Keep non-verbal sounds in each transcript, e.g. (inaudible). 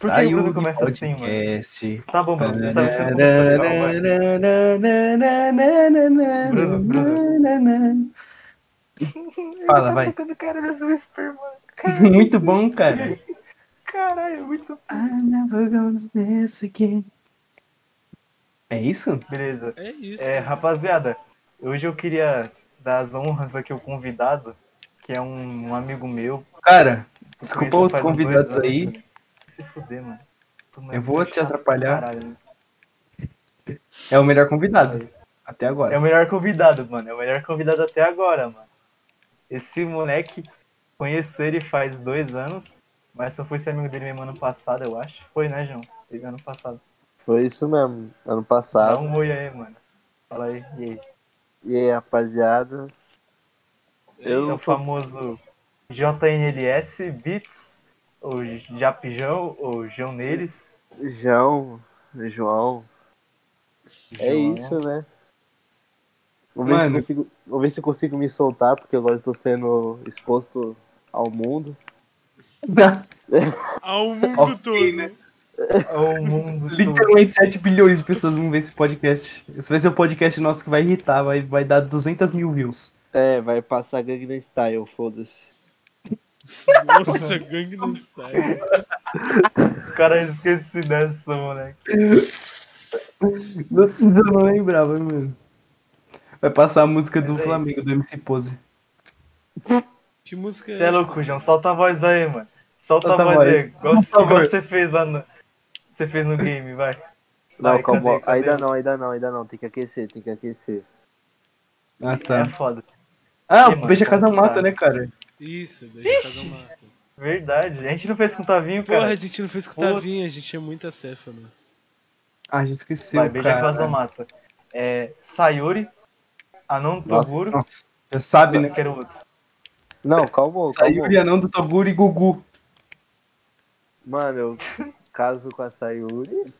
Por que o Bruno começa assim, mano? Tá bom, Bruno. Você começou legal, vai. Bruno, Bruno. Fala, vai. Cara das Whisper, mano. Muito bom, cara. Caralho, muito I never gonna again. É isso? Beleza. É isso. É, rapaziada, hoje eu queria dar as honras aqui ao convidado, que é um, um amigo meu. Cara, desculpa dois convidados aí. também. Se fuder, mano. Eu vou é te atrapalhar. caralho. É o melhor convidado. Até É agora. o melhor convidado, mano. É o melhor convidado até agora, mano. Esse moleque, conheço ele faz dois anos, mas só fui ser amigo dele mesmo ano passado, eu acho. Foi, né, João? Teve ano passado. Foi isso mesmo, ano Dá passado. um oi aí, mano. Fala aí, e aí? E aí, rapaziada? Eu Esse é o famoso JNLS Beats, ou Japijão, ou João Neles. João, João. É João. isso, né? Vou ver, se consigo, vou ver se consigo me soltar, porque agora estou sendo exposto ao mundo. (laughs) Ao mundo Ok, todo. né? É o mundo todo. Literalmente 7 bilhões de pessoas vão ver esse podcast. Esse vai ser o podcast nosso que vai irritar, vai, vai dar 200 mil views. É, vai passar Gangnam Style, foda-se. Nossa, Gangnam Style. Cara, eu esqueci dessa, moleque. Nossa, eu não lembrava, mano. Vai passar a música do Mas é Flamengo, isso. do MC Pose. Que música é Você é essa? louco, João. Solta a voz aí, mano. Solta, Solta a voz aí. Igual, igual você fez lá no. Você fez no game, vai. Não, Vai, calma, cadê, cadê? ainda não, ainda não, ainda não. Tem que aquecer, tem que aquecer. Ah, É tá. foda. Ah, mano, Beija Casa como que Mata, tá? né, cara? Isso, deixa fazer um mato. Verdade. A gente não fez com o Tavinho, Porra, cara. a gente não fez com o Puta. Tavinha, a gente é muita cefa, mano. Ah, já esqueceu, Vai, beija cara. Casa Mata. É. Sayuri. Anon Nossa, Toguro. Nossa, já sabe, né? Quero outro. Não, calma, calma. Sayuri, Anão do Toguro e Gugu. Mano, eu caso com a Sayuri,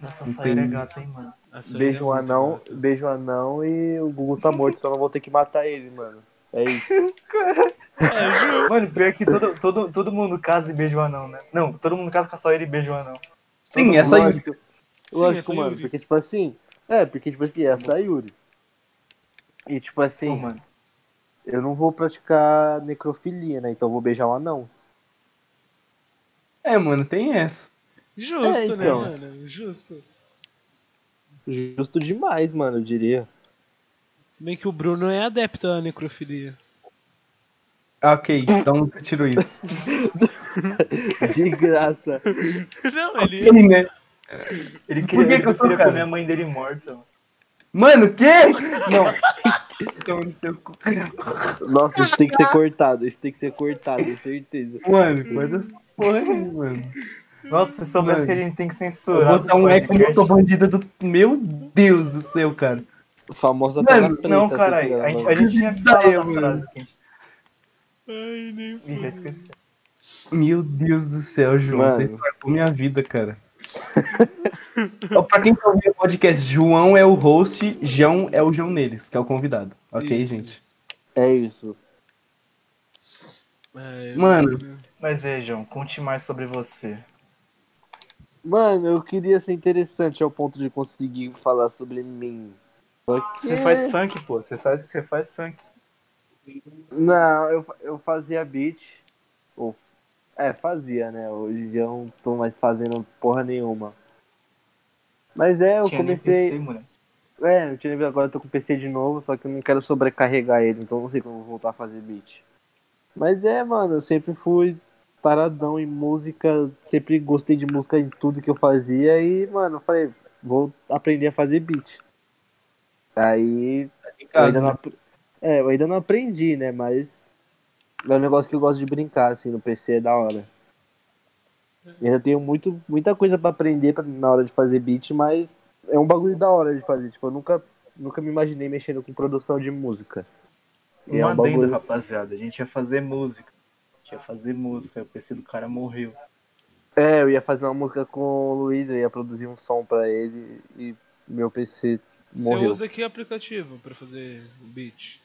Nossa, Entendi. Sayuri é gata, hein, mano. A beijo é o muito anão, beijo o anão e o Gugu tá morto, só não vou ter que matar ele, mano. É isso. É, Ju. Mano, pior que todo, todo, todo mundo casa e beija o anão, né? Não, todo mundo casa com a Sayuri e beija o anão. Sim, essa aí. Lógico, Sim, lógico a mano, Sayuri. porque tipo assim, é, porque tipo assim, é a Sayuri. E tipo assim, Pô, mano. eu não vou praticar necrofilia, né? Então eu vou beijar um anão. É, mano, tem essa. Justo, É, né, então. mano? Justo. Justo demais, mano, eu diria. Se bem que o Bruno é adepto à necrofilia. Ok, então você tirou isso. (laughs) De graça. Não, ele Ok, né? Ele Por queria, que ele que eu tô, cara? comer a mãe dele morta, mano. Mano, o quê? Não. Então, no seu cu, cara. Nossa, isso tem que ser cortado, isso tem que ser cortado, certeza. Mano, guarda essa porra aí, mano. Nossa, se soubesse Mano, que a gente tem que Eu censurar. vou botar um eco podcast. motobandida do. Meu Deus do céu, cara. Famosa Mano. Não, tá caralho. A gente, a gente tinha (laughs) falado a frase que a gente. Ai, nem. Ih, já esqueci. Meu Deus do céu, João. Mano. Você estragou minha vida, cara. (laughs) Pra quem tá ouvindo o podcast, João é o host, João é o João Neles, que é o convidado. Ok, Isso. gente? É isso. Ai, Mano. Mas é, João, conte mais sobre você. Mano, eu queria ser interessante ao ponto de conseguir falar sobre mim. Você faz funk, pô. Você faz, você faz funk. Não, eu, eu fazia beat. Ou, é, fazia, né? Hoje eu não tô mais fazendo porra nenhuma. Mas é, eu Tinha comecei. PC, moleque. É, eu tinha, agora eu tô com o PC de novo, só que eu não quero sobrecarregar ele, então eu não sei como eu vou voltar a fazer beat. Mas é, mano, eu sempre fui taradão em música, sempre gostei de música em tudo que eu fazia e, mano, eu falei, vou aprender a fazer beat. Aí eu ainda não, ap- é, eu ainda não aprendi, né? Mas é um negócio que eu gosto de brincar, assim, no PC é da hora. E ainda tenho muito, muita coisa pra aprender pra- na hora de fazer beat, mas é um bagulho da hora de fazer. Tipo, eu nunca, nunca me imaginei mexendo com produção de música. E Um é um adendo, bagulho- rapaziada. A gente ia fazer música. A gente ia fazer música. O PC do cara morreu. É, eu ia fazer uma música com o Luiz, eu ia produzir um som pra ele e meu PC Você morreu. usa que aplicativo pra fazer o beat?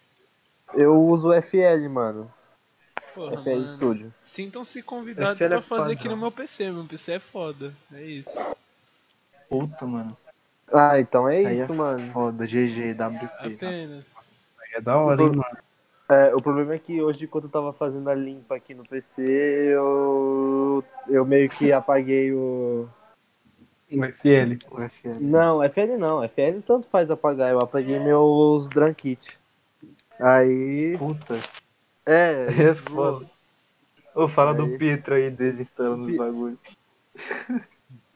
Eu uso o FL, mano. Porra, FL mano. Studio. Sintam-se convidados FL é pra fazer foda. aqui no meu PC. Meu PC é foda. É isso. Puta, mano. Ah, então é Aí isso, é mano. Foda, GG, WP. Apenas. É da hora, hein, mano. É, o problema é que hoje, quando eu tava fazendo a limpa aqui no PC, eu, eu meio que apaguei o. O FL. O FL. Não, FL não. FL tanto faz apagar. Eu apaguei meus Drum Kit. Aí. Puta. É. É foda. Ô, fala Aí. do Pietro aí desinstalando os bagulhos.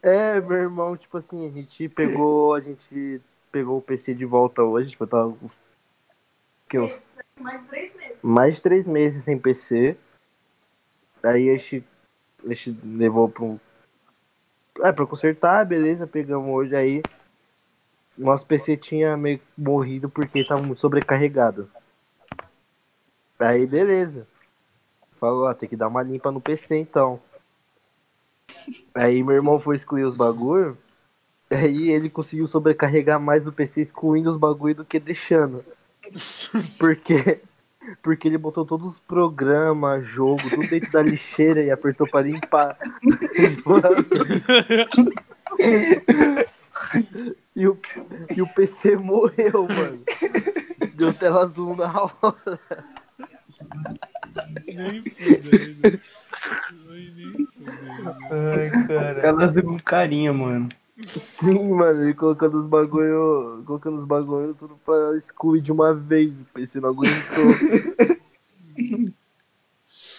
É, meu irmão, tipo assim, a gente pegou. A gente pegou o PC de volta hoje. Tipo, eu tava uns. Que uns Mais três meses. mais de três meses sem PC. Aí a gente, a gente levou pra um. É, pra consertar, beleza, pegamos hoje aí. Nosso PC tinha meio morrido porque tava muito sobrecarregado. Aí beleza. Falou, ó, tem que dar uma limpa no PC então. Aí meu irmão foi excluir os bagulho. Aí ele conseguiu sobrecarregar mais o PC excluindo os bagulho do que deixando. Porque porque ele botou todos os programas, jogo, tudo dentro da lixeira e apertou pra limpar. e, o, e o PC morreu, mano. Deu tela azul na hora. Nem fudendo. Ai, nem. Ai, cara. Elas com carinha, mano. Sim, mano, ele colocando os bagulho. Colocando os bagulho tudo pra excluir de uma vez. O PC não aguentou.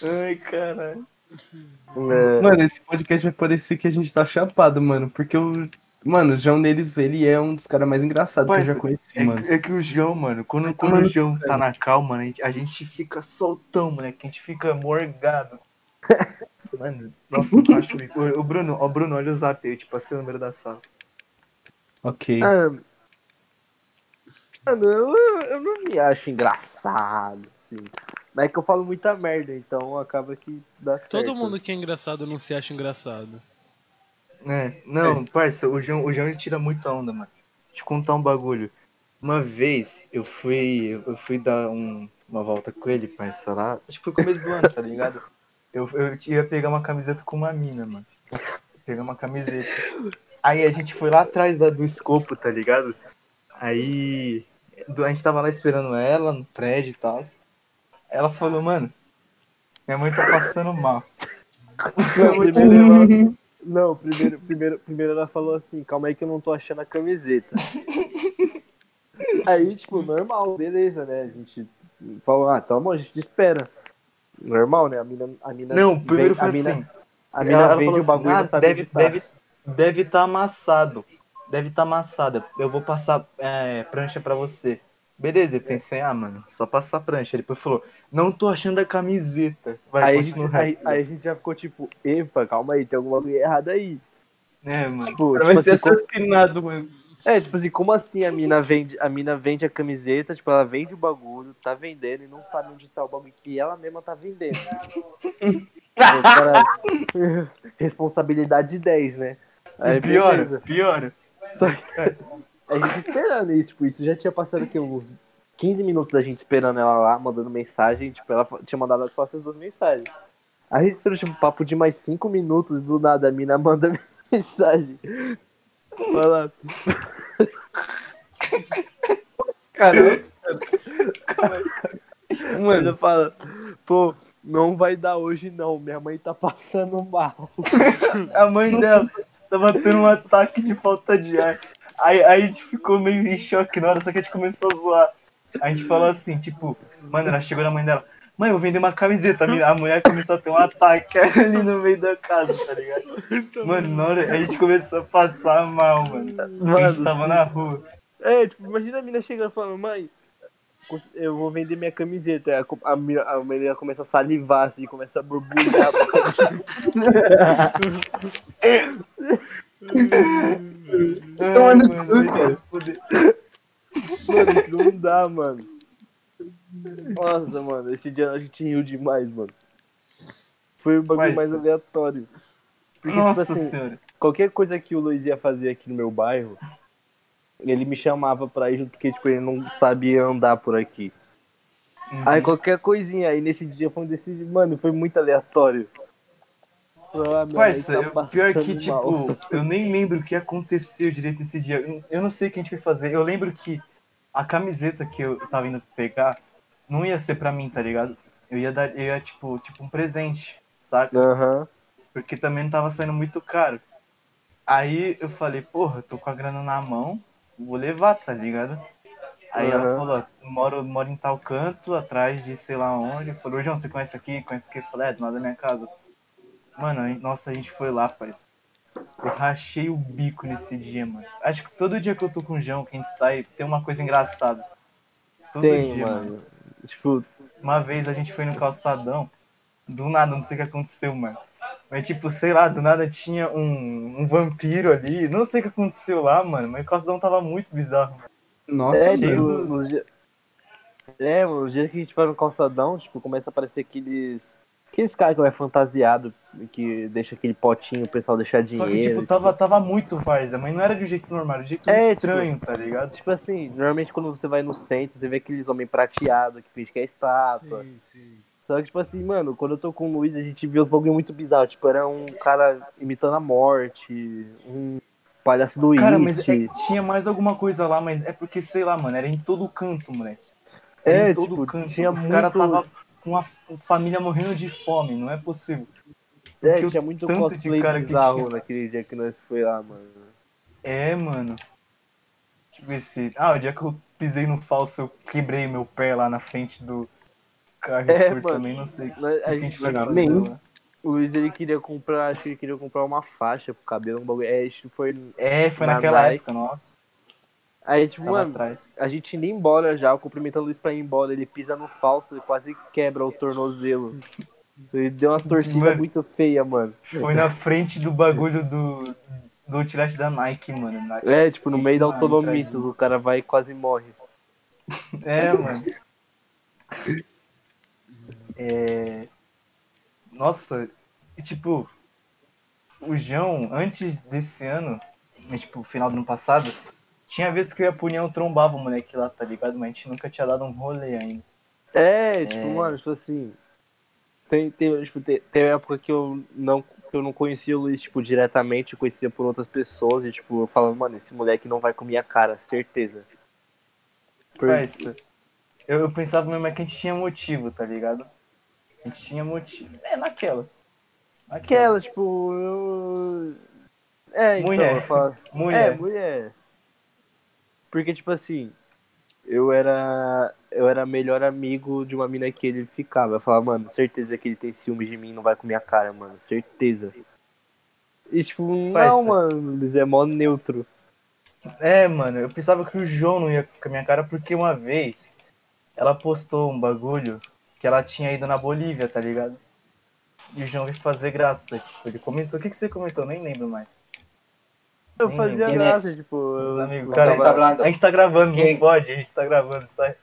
Ai, caralho. É, Mano, esse podcast vai parecer que a gente tá chapado, mano. Porque o. Mano, o João deles, ele é um dos caras mais engraçados que eu já conheci, É, mano. é que o João, mano, quando, quando Mano, o João tá na calma, a gente, a gente fica soltão, mano. Que a gente fica morgado. (laughs) Mano, nossa, eu acho. O, o Bruno, ó, Bruno, olha o zap aí, eu te passei o número da sala. Ok. Ah, Mano, eu, eu não me acho engraçado, assim. Mas é que eu falo muita merda, então acaba que dá certo. Todo mundo que é engraçado não se acha engraçado. É, não, parça, o João, o João ele tira muita onda, mano. Deixa eu te contar um bagulho. Uma vez eu fui, eu fui dar um- uma volta com ele, parça, lá. Acho que foi começo do ano, tá ligado? Eu, eu ia pegar uma camiseta com uma mina, mano. Pegar uma camiseta. Aí a gente foi lá atrás da- do escopo, tá ligado? Aí a gente tava lá esperando ela no prédio e tal. Ela falou, mano, minha mãe tá passando mal. Não, primeiro, ela- não, primeiro, primeiro, primeiro ela falou assim, calma aí que eu não tô achando a camiseta. Aí, tipo, normal, beleza, né? A gente falou, ah, tá bom, a gente espera. Normal, né? A mina, a mina Não, primeiro vem- a foi mina, assim. a mina ela, ela vende falou o bagulho e assim, ah, deve, editar. deve, deve tá amassado. Deve tá amassado. Eu vou passar é, prancha pra você. Beleza, eu pensei, ah, mano, só passar a prancha. Ele depois falou, não tô achando a camiseta. Vai, Aí a, gente, aí, resto. aí a gente já ficou tipo, epa, calma aí, tem alguma coisa errada aí. É, mano. Tipo, Vai tipo ser assim, como- assassinado, mano. É, tipo assim, como assim a mina vende, a mina vende a camiseta, tipo, ela vende o bagulho, tá vendendo e não sabe onde tá o bagulho que ela mesma tá vendendo. (laughs) Responsabilidade 10, né? Aí, beleza. piora. Só que a gente esperando isso, tipo, isso já tinha passado aqui uns 15 minutos da gente esperando ela lá, mandando mensagem, tipo, ela tinha mandado só essas duas mensagens. Aí a gente esperou, tipo, um papo de mais 5 minutos, do nada a mina manda (laughs) mensagem. Fala, (laughs) Cara, Mano, mano, fala, pô, não vai dar hoje não, minha mãe tá passando mal. (laughs) A mãe dela tava tendo um ataque de falta de ar. Aí, aí a gente ficou meio em choque na hora, só que a gente começou a zoar. A gente falou assim, tipo, mano, ela chegou na mãe dela, mãe, eu vou vender uma camiseta. A mulher começou a ter um ataque ali no meio da casa, tá ligado? Mano, na hora a gente começou a passar mal, mano. a gente Mano, tava sim. na rua. É, tipo, imagina a mina chegando e falando, mãe, eu vou vender minha camiseta. A, a, a menina começa a salivar, assim, começa a borbulhar. (laughs) Ai, mano, mano, não dá, mano. Nossa, mano, esse dia a gente riu demais, mano. Foi o bagulho Mas- mais aleatório. Porque, Nossa tipo assim, senhora. qualquer coisa que o Luiz ia fazer aqui no meu bairro, ele me chamava pra ir junto, porque, tipo, ele não sabia andar por aqui. Uhum. Aí qualquer coisinha, aí nesse dia foi um desse. Mano, foi muito aleatório. Ah, Parça, tá eu- pior que, mal. tipo, eu nem lembro o que aconteceu direito nesse dia. Eu- Eu não sei o que a gente foi fazer. Eu lembro que a camiseta que eu tava indo pegar não ia ser pra mim, tá ligado? Eu ia dar, eu ia, tipo, tipo um presente, saca? Aham. Porque também não tava saindo muito caro. Aí eu falei, porra, tô com a grana na mão, vou levar, tá ligado? Aí ela Aham. falou, ó, moro, moro em tal canto, atrás de sei lá onde. Falou, João, você conhece aqui? Conhece aqui? Eu falei, é, do lado da minha casa. Mano, nossa, a gente foi lá, parceiro. Eu rachei o bico nesse dia, mano. Acho que todo dia que eu tô com o João, que a gente sai, tem uma coisa engraçada. Todo Tem, dia, mano. Tipo, Uma vez a gente foi no calçadão, do nada, não sei o que aconteceu, mano. Mas, tipo, sei lá, do nada tinha um, um vampiro ali. Não sei o que aconteceu lá, mano, mas o calçadão tava muito bizarro. mano. Nossa, é, cheio do- dias. É, mano, nos dias que a gente vai no calçadão, tipo, começa a aparecer aqueles. Aqueles caras que vai fantasiado, que deixa aquele potinho, o pessoal deixar dinheiro. Só que, tipo, tava, tava muito várzea, mas não era de um jeito normal, era de um jeito É, estranho, tá ligado? Tipo assim, normalmente quando você vai no centro, você vê aqueles homens prateados que finge que é estátua. Sim, sim. Só que, tipo assim, mano, quando eu tô com o Luiz, a gente vê os bagulho muito bizarros. Tipo, era um cara imitando a morte, um palhaço do Cara, mas é- tinha mais alguma coisa lá, mas é porque, sei lá, mano, era em todo canto, moleque. Era É, em todo tipo, canto. tinha Os caras muito- tava com a família morrendo de fome, não é possível. É, tinha muito tanto de cosplay cara que bizarro tinha. naquele dia que nós foi lá, mano. É, mano. Deixa eu ver se. Ah, o dia que eu pisei no falso, eu quebrei meu pé lá na frente do Carrefour É, mano. também, não sei. Nós- a gente fazer Nem. O Luiz, ele queria comprar, acho que ele queria comprar uma faixa pro cabelo, um bagulho. É, foi... É, foi Na naquela Nike. época, nossa. Aí, tipo, Tava mano, atrás. a gente indo embora já, cumprimentando o Luiz pra ir embora, ele pisa no falso e quase quebra o tornozelo. (laughs) Ele deu uma torcida Mano. muito feia, mano. Foi na frente do bagulho do, do outlet da Nike, mano. É, tipo, no meio da autonomista, o cara vai e quase morre. É, mano. É... Nossa, e, tipo, o João, antes desse ano, mas, tipo, final do ano passado, tinha vezes que eu ia pro União trombava o moleque lá, tá ligado? Mas a gente nunca tinha dado um rolê ainda. É, tipo, É. mano, tipo assim. Tem, tem, tipo, tem, tem época que eu não que eu não conhecia o Luiz, tipo, diretamente, eu conhecia por outras pessoas, e tipo, eu falando, mano, esse moleque não vai com minha cara, certeza. Por- Parça, eu, eu pensava mesmo é que a gente tinha motivo, tá ligado? A gente tinha motivo. É, naquelas. Aquela, tipo, eu. É, então, Mulher. eu falo- Mulher. É, mulher. Porque, tipo assim, eu era. Eu era melhor amigo de uma mina que ele ficava. Eu falava, mano, certeza que ele tem ciúme de mim, não vai com minha cara, mano. Certeza. E tipo, Parça. não, mano, eles é mó neutro. É, mano, eu pensava que o João não ia com a minha cara porque uma vez ela postou um bagulho que ela tinha ido na Bolívia, tá ligado? E o João veio fazer graça. Tipo, ele comentou. O que, que você comentou? Nem lembro mais. Eu Nem fazia graça, tipo. Meus Eu, amigos, cara, tava- a gente tá- a gente tá gravando, Quem? não pode, a gente tá gravando, sai.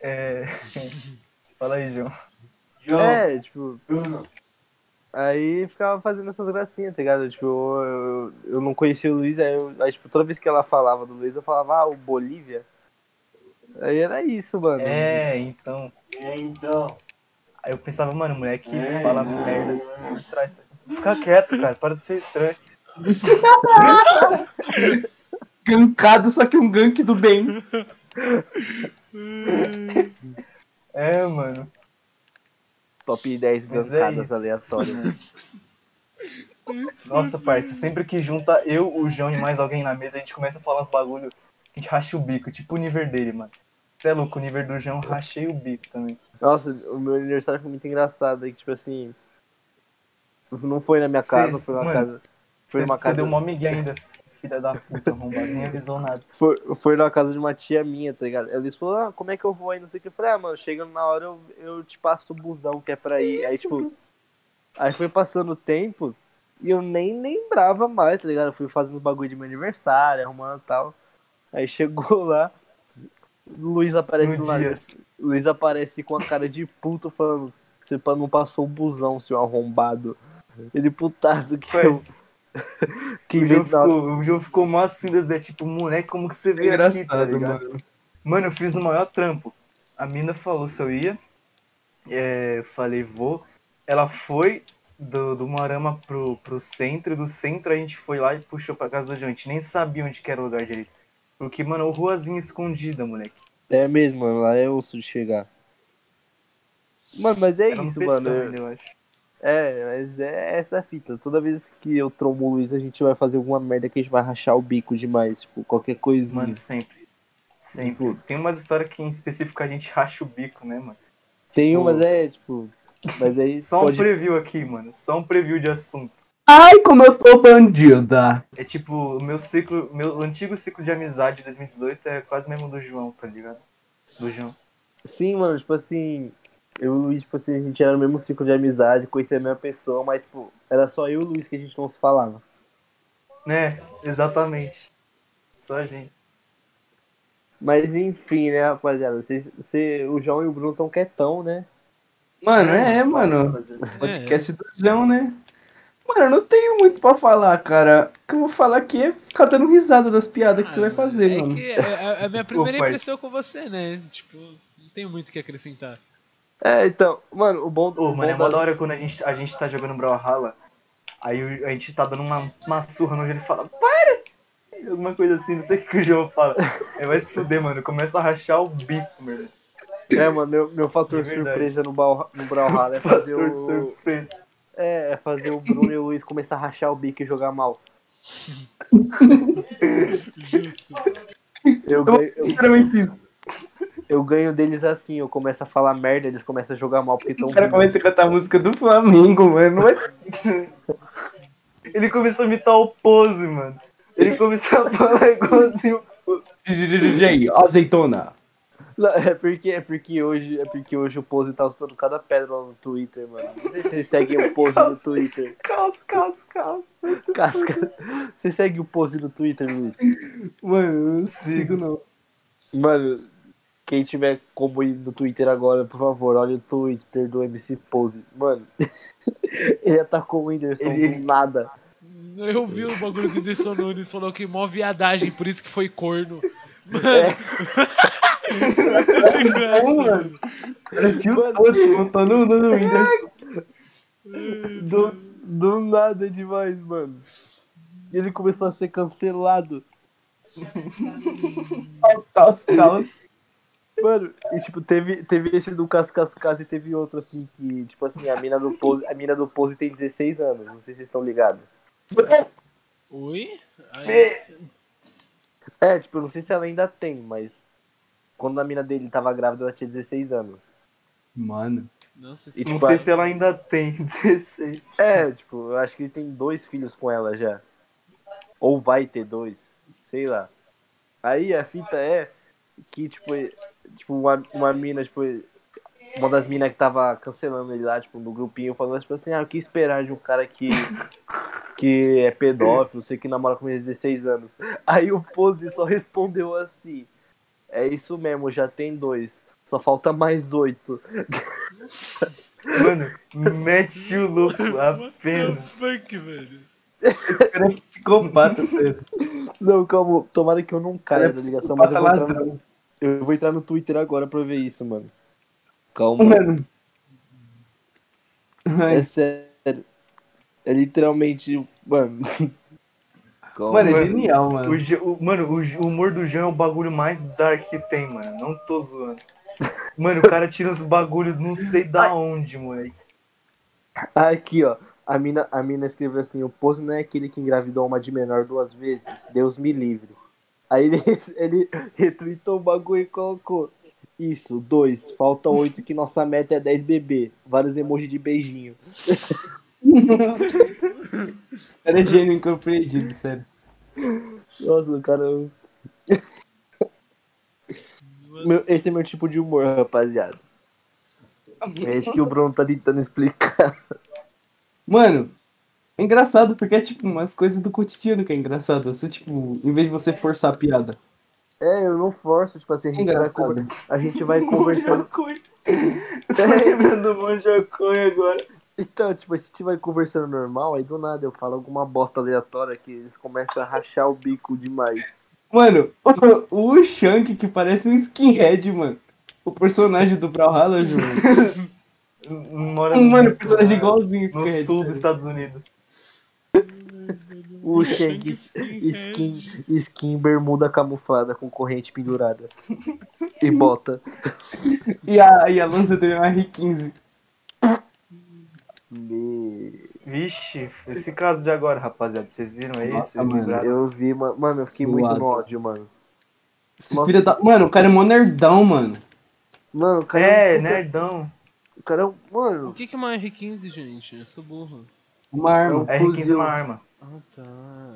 É... (laughs) Fala aí, João. É, tipo. Aí ficava fazendo essas gracinhas, tá ligado? Tipo, eu, eu, eu não conhecia o Luiz, aí, eu, aí, tipo, toda vez que ela falava do Luiz, eu falava, ah, o Bolívia. Aí era isso, mano. É, então. É, então. Aí eu pensava, mano, moleque fala merda. Traz... Fica quieto, cara, para de ser estranho. Gankado, só que um gank do bem. É, mano. Top 10 Mas é bancadas isso. aleatórias. Nossa, parça, sempre que junta eu, o João e mais alguém na mesa, a gente começa a falar uns bagulho, a gente racha o bico, tipo o nível dele, mano. Você é louco, o nível do João rachei o bico também. Nossa, o meu aniversário foi muito engraçado. Aí, tipo assim. Não foi na minha casa, Cês- não foi na mano, casa. Foi você casa- deu mó migué ainda, filha da puta, arrombado, nem avisou nada. Foi, foi na casa de uma tia minha, tá ligado? Ela disse, falou, ah, como é que eu vou aí? Não sei o que. Eu falei, ah, mano, chegando na hora eu, eu te passo o busão que é pra ir. Aí, tipo. Aí foi passando o tempo e eu nem lembrava mais, tá ligado? Eu fui fazendo bagulho de meu aniversário, arrumando e tal. Aí chegou lá, Luiz aparece No lá. Luiz aparece com a cara de puto falando, você não passou o busão, seu arrombado. Ele putaço que eu. (laughs) Que o, João ficou, o João ficou mó assim, ideias, tipo, moleque, como que você veio aqui, tá ligado? mano. Mano, eu fiz o maior trampo. a mina falou se eu ia. É, eu falei, vou. Ela foi do, do Moarama pro, pro centro, e do centro a gente foi lá e puxou pra casa do João. A gente nem sabia onde que era o lugar direito. Porque, mano, ruazinha escondida, moleque. É mesmo, mano. Lá é osso de chegar. Mano, mas é Era isso, Pestana mano. ainda, eu acho. É, mas é essa a fita. Toda vez que eu trombo o Luiz, a gente vai fazer alguma merda que a gente vai rachar o bico demais. Tipo, qualquer coisinha. Mano, sempre. Sempre. Tipo- Tem umas histórias que em específico a gente racha o bico, né, mano? Tem tipo- umas, é, tipo. Mas aí (laughs) Só um pode. preview aqui, mano. Só um preview de assunto. Ai, como eu tô bandida. É tipo, o meu ciclo, meu antigo ciclo de amizade de 2018 é quase mesmo do João, tá ligado? Do João. Sim, mano, tipo assim. Eu e o Luiz, tipo assim, a gente era no mesmo ciclo de amizade, conhecia a mesma pessoa, mas, tipo, era só eu e o Luiz que a gente não se falava. Né, exatamente. Só a gente. Mas enfim, né, rapaziada? Cês, cê, o João e o Bruno tão quietão, né? Mano, é, mano. Rapaziada. Podcast do João, né? Mano, eu não tenho muito pra falar, cara. O que eu vou falar aqui é ficar dando risada das piadas que você vai fazer, é mano. que é, é a minha primeira impressão com você, né? Tipo, não tenho muito o que acrescentar. É, então, mano, o bom. Ô, o mano, é bom mó da- da hora quando a gente, a gente tá jogando Brawlhalla, aí a gente tá dando uma, uma surra no jogo e ele fala, para! Alguma coisa assim, não sei o que, que o João fala. Aí vai se fuder, mano. Começa a rachar o bico, meu irmão. É, mano, meu, meu fator verdade. surpresa no, Bral- no Brawlhalla é (laughs) fazer Fator o. surpresa. É, é fazer o Bruno e o Luiz começar a rachar o bico e jogar mal. (laughs) Eu ganho, eu, Literalmente isso. Eu ganho deles assim, eu começo a falar merda, eles começam a jogar mal porque estão. O cara começa a cantar a música do Flamengo, mano. Mas Ele começou a imitar o pose, mano. Ele começou a falar igualzinho. DJ, azeitona. É porque, é porque hoje, é porque hoje o Pose tá usando cada pedra lá no Twitter, mano. Não sei se vocês seguem o Pose no Twitter. Caos, caos, caos. Casca. Você segue o Pose no Twitter, Luiz? Mano, eu não sigo não. Mano, quem tiver como ir no Twitter agora, por favor, olha o Twitter do MC Pose. Mano, (laughs) ele atacou o Whindersson Ele- do nada. Eu vi o bagulho do Whindersson Nunes, falou que mó viadagem, por isso que foi corno. É, É, mano. Era tio todo montando no, no Windows. do, do nada demais, mano. E ele começou a ser cancelado. Caos, caos, caos. Mano, e tipo, teve, teve esse do Cascascas e teve outro assim que, tipo assim, a mina do Pose, a mina do Pose tem 16 anos, não sei se vocês estão ligados. Oi? Aí, É, tipo, eu não sei se ela ainda tem, mas quando a mina dele tava grávida, ela tinha 16 anos. Mano. nossa, E, Não tipo, sei a- se ela ainda tem (laughs) 16. É, tipo, eu acho que ele tem dois filhos com ela já. Ou vai ter dois, sei lá. Aí a fita é que, tipo, e- tipo uma, uma mina, tipo, uma das minas que tava cancelando ele lá, tipo, no grupinho, falando tipo assim, ah, o que esperar de um cara que, (laughs) que é pedófilo, sei que namora com ele 16 anos. Aí o Pose só respondeu assim, é isso mesmo, já tem dois, só falta mais oito. Mano, mete o louco what the apenas. fuck, velho? Esse cara é psicopata, (laughs) sério. Não, calma, tomara que eu não caia na ligação, mas eu vou, entrar no, ladrão. Eu vou entrar no Twitter agora pra ver isso, mano. Calma, Mano. É sério. É literalmente, mano. (laughs) Calma. Mano, é Mano, genial, mano. O, o- mano, o, humor do Jean é o bagulho mais dark que tem, mano. Não tô zoando. (laughs) Mano, o cara tira os bagulhos não sei da onde, moleque. Aqui, ó. A mina, a mina escreveu assim: o Pose não é aquele que engravidou uma de menor duas vezes. Deus me livre. Aí ele, (laughs) ele retweetou o bagulho e colocou. Isso, dois. Falta oito que nossa meta é 10 bebê. Vários emojis de beijinho. (laughs) É gênio incompreendido, sério. Nossa, cara. (laughs) Meu- esse é meu tipo de humor, rapaziada. É isso que o Bruno tá tentando explicar. Mano, é engraçado porque é tipo umas coisas do cotidiano que é engraçado. Você, tipo, em vez de você forçar a piada. É, eu não forço, tipo assim, a gente, vai, conver- a gente vai (laughs) conversando. (laughs) Tô lembrando do Monjaconha agora. Então, tipo, a gente vai conversando normal, aí do nada eu falo alguma bosta aleatória que eles começam a rachar o bico demais. Mano, (laughs) o, o Shank que parece um skinhead, mano. O personagem do Brawlhalla, João. Mora Mano, no- o personagem igualzinho. no sul tá dos Estados Unidos. O (laughs) Shang skin, skin bermuda camuflada com corrente pendurada. E bota. E a, e a lança dele é uma R15. Me... Vixe, esse caso de agora, rapaziada, vocês viram aí? Nossa, Vocês mano? Eu vi, ma- mano, eu fiquei muito Suado. no ódio, mano. Nossa. da- Mano, o cara é mó nerdão, mano. Mano, o cara É, um puta- nerdão. O cara é um. O Mano, que, que é uma R15, gente? Eu sou burro. Uma arma. A R15 é uma arma. Ah, tá.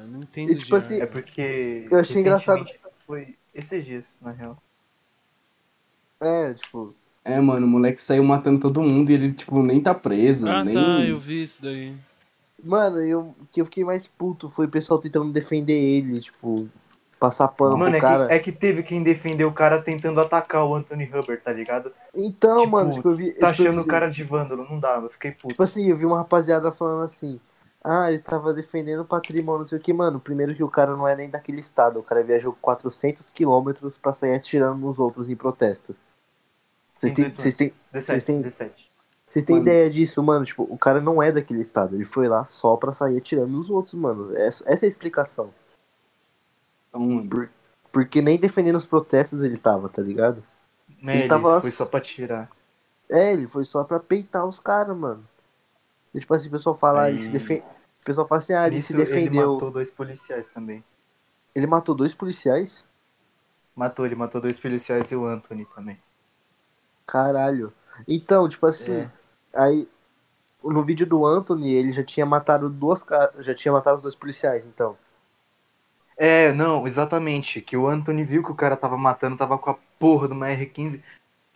Não entendo E, tipo assim. É porque. Eu achei engraçado. Foi esses dias, na real. é, tipo. É, mano, o moleque saiu matando todo mundo e ele, tipo, nem tá preso. Ah, nem... tá, eu vi isso daí. Mano, eu, o que eu fiquei mais puto foi o pessoal tentando defender ele, tipo, passar pano Mano, pro é cara. que, é que teve quem defendeu o cara tentando atacar o Anthony Hubbard, tá ligado? Então, tipo, mano, tipo, eu vi. Tá eu achando o cara de vândalo, não dá, eu fiquei puto. Tipo assim, eu vi uma rapaziada falando assim. Ah, ele tava defendendo o patrimônio, não sei o que, mano. Primeiro que o cara não é nem daquele estado. O cara viajou 400 quilômetros pra sair atirando nos outros em protesto. Vocês têm, 18 vocês têm, 17, têm- 17. vocês têm ideia disso, mano? Tipo, o cara não é daquele estado. Ele foi lá só pra sair atirando nos outros, mano. Essa, essa é a explicação. Então, mano, Porque nem defendendo os protestos ele tava, tá ligado? Né, ele tava lá- foi só pra tirar. É, ele foi só pra peitar os caras, mano. E, tipo assim, o pessoal fala, ah, ele se Aí- defe... O pessoal fala assim, ah, ele Nisso, se defendeu. Ele matou dois policiais também. Ele matou dois policiais? Matou, ele matou dois policiais e o Anthony também. Caralho. Então, tipo assim, É. aí no vídeo do Anthony, ele já tinha matado duas caras, já tinha matado os dois policiais, então. É, não, exatamente. Que o Anthony viu que o cara tava matando, tava com a porra de uma R15.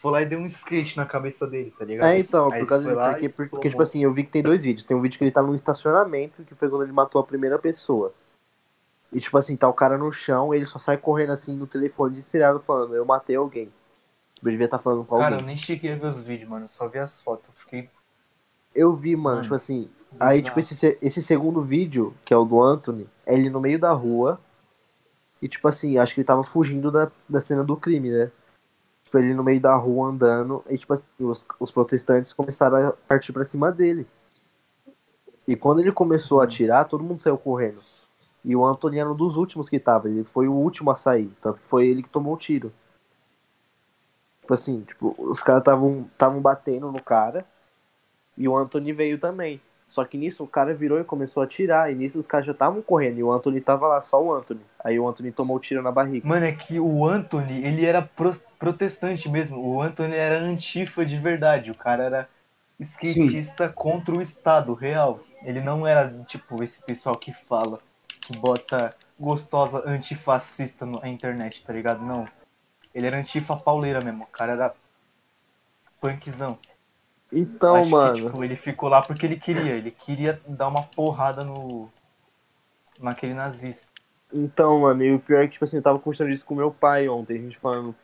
Foi lá e deu um skate na cabeça dele, tá ligado? É, então, Aí por causa lá porque, porque, tomou. tipo assim, eu vi que tem dois vídeos. Tem um vídeo que ele tá num estacionamento, que foi quando ele matou a primeira pessoa. E tipo assim, tá o cara no chão, ele só sai correndo assim no telefone desesperado falando, eu matei alguém. Tipo, ele devia estar falando com Cara, eu alguém. nem cheguei a ver os vídeos, mano. eu Só vi as fotos. Eu fiquei. Eu vi, mano, Mano, tipo assim, Aí, tipo, esse, se- esse segundo vídeo, que é o do Anthony, é ele no meio da rua. E, tipo assim, acho que ele tava fugindo da, da cena do crime, né? Tipo, ele no meio da rua andando. E, tipo assim, os, os protestantes começaram a partir pra cima dele. E quando ele começou a atirar, todo mundo saiu correndo. E o um dos últimos que tava. Ele foi o último a sair. Tanto que foi ele que tomou o tiro. Tipo assim, tipo, os caras estavam batendo no cara. E o Anthony veio também. Só que nisso o cara virou e começou a atirar. E nisso os caras já estavam correndo. E o Anthony tava lá, só o Anthony. Aí o Anthony tomou o tiro na barriga. Mano, é que o Anthony, ele era pro- protestante mesmo. O Anthony era antifa de verdade. O cara era skatista contra o Estado real. Ele não era, tipo, esse pessoal que fala, que bota gostosa antifascista na internet, tá ligado? Não. Ele era antifa pauleira mesmo. O cara era punkzão. Então, Acho mano. que, tipo, ele ficou lá porque ele queria. Ele queria dar uma porrada no. naquele nazista. Então, mano, e o pior é que, tipo assim, eu tava conversando isso com meu pai ontem, a gente falando,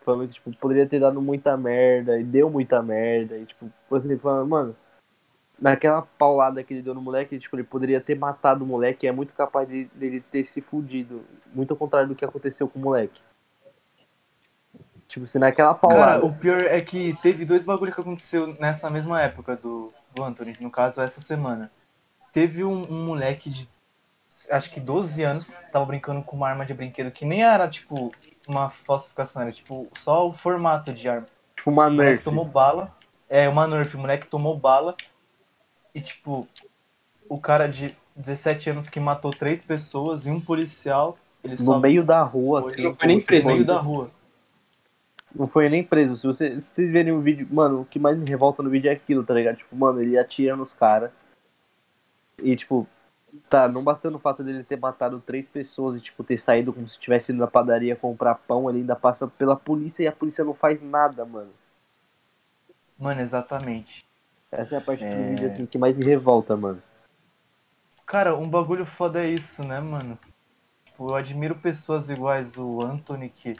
falando que, tipo, poderia ter dado muita merda, e deu muita merda, e, tipo, exemplo, falando, mano, naquela paulada que ele deu no moleque, tipo, ele poderia ter matado o moleque, e é muito capaz de, dele ter se fudido, muito ao contrário do que aconteceu com o moleque. Tipo, se naquela paulada... Cara, o pior é que teve dois bagulho que aconteceu nessa mesma época do, do Anthony, no caso, essa semana. Teve um, um moleque de acho que 12 anos, tava brincando com uma arma de brinquedo que nem era, tipo, uma falsificação, era tipo só o formato de arma. tipo, uma O moleque nerf. tomou bala. É, uma Nerf, o moleque tomou bala. E tipo, o cara de 17 anos que matou três pessoas e um policial, ele No só meio da rua, Foi, assim. não foi nem preso, no meio da rua. Não foi nem preso. Se, você- se vocês verem o vídeo, mano, o que mais me revolta no vídeo é aquilo, tá ligado? Tipo, mano, ele atira nos caras. E, tipo, tá, não bastando o fato dele ter matado três pessoas e, tipo, ter saído como se tivesse ido na padaria comprar pão, ele ainda passa pela polícia e a polícia não faz nada, mano. Mano, exatamente. Essa é a parte do É. vídeo, assim, que mais me revolta, mano. Cara, um bagulho foda é isso, né, mano? Tipo, eu admiro pessoas iguais o Anthony que.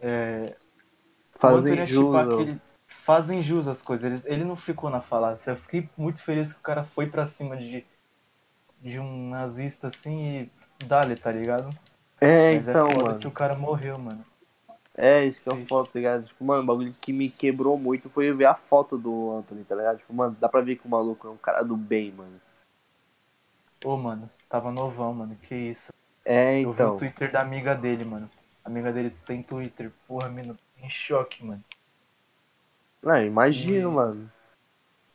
É, Fazem é jus. Fazem jus às coisas. Ele, ele não ficou na falácia. Eu fiquei muito feliz que o cara foi pra cima de, de um nazista assim e dale, tá ligado? É, Mas então, é foda mano. que o cara morreu, mano. É, isso que é Triste. foto, tá ligado? Tipo, mano, o bagulho que me quebrou muito foi ver a foto do Anthony, tá ligado? Tipo, mano, dá pra ver que o maluco é um cara do bem, mano. Ô, mano, tava novão, mano. Que isso. É, Eu vi então. o Twitter da amiga dele, mano. A amiga dele tem Twitter. Porra, menino, em choque, mano. Não, imagino, Hum. mano.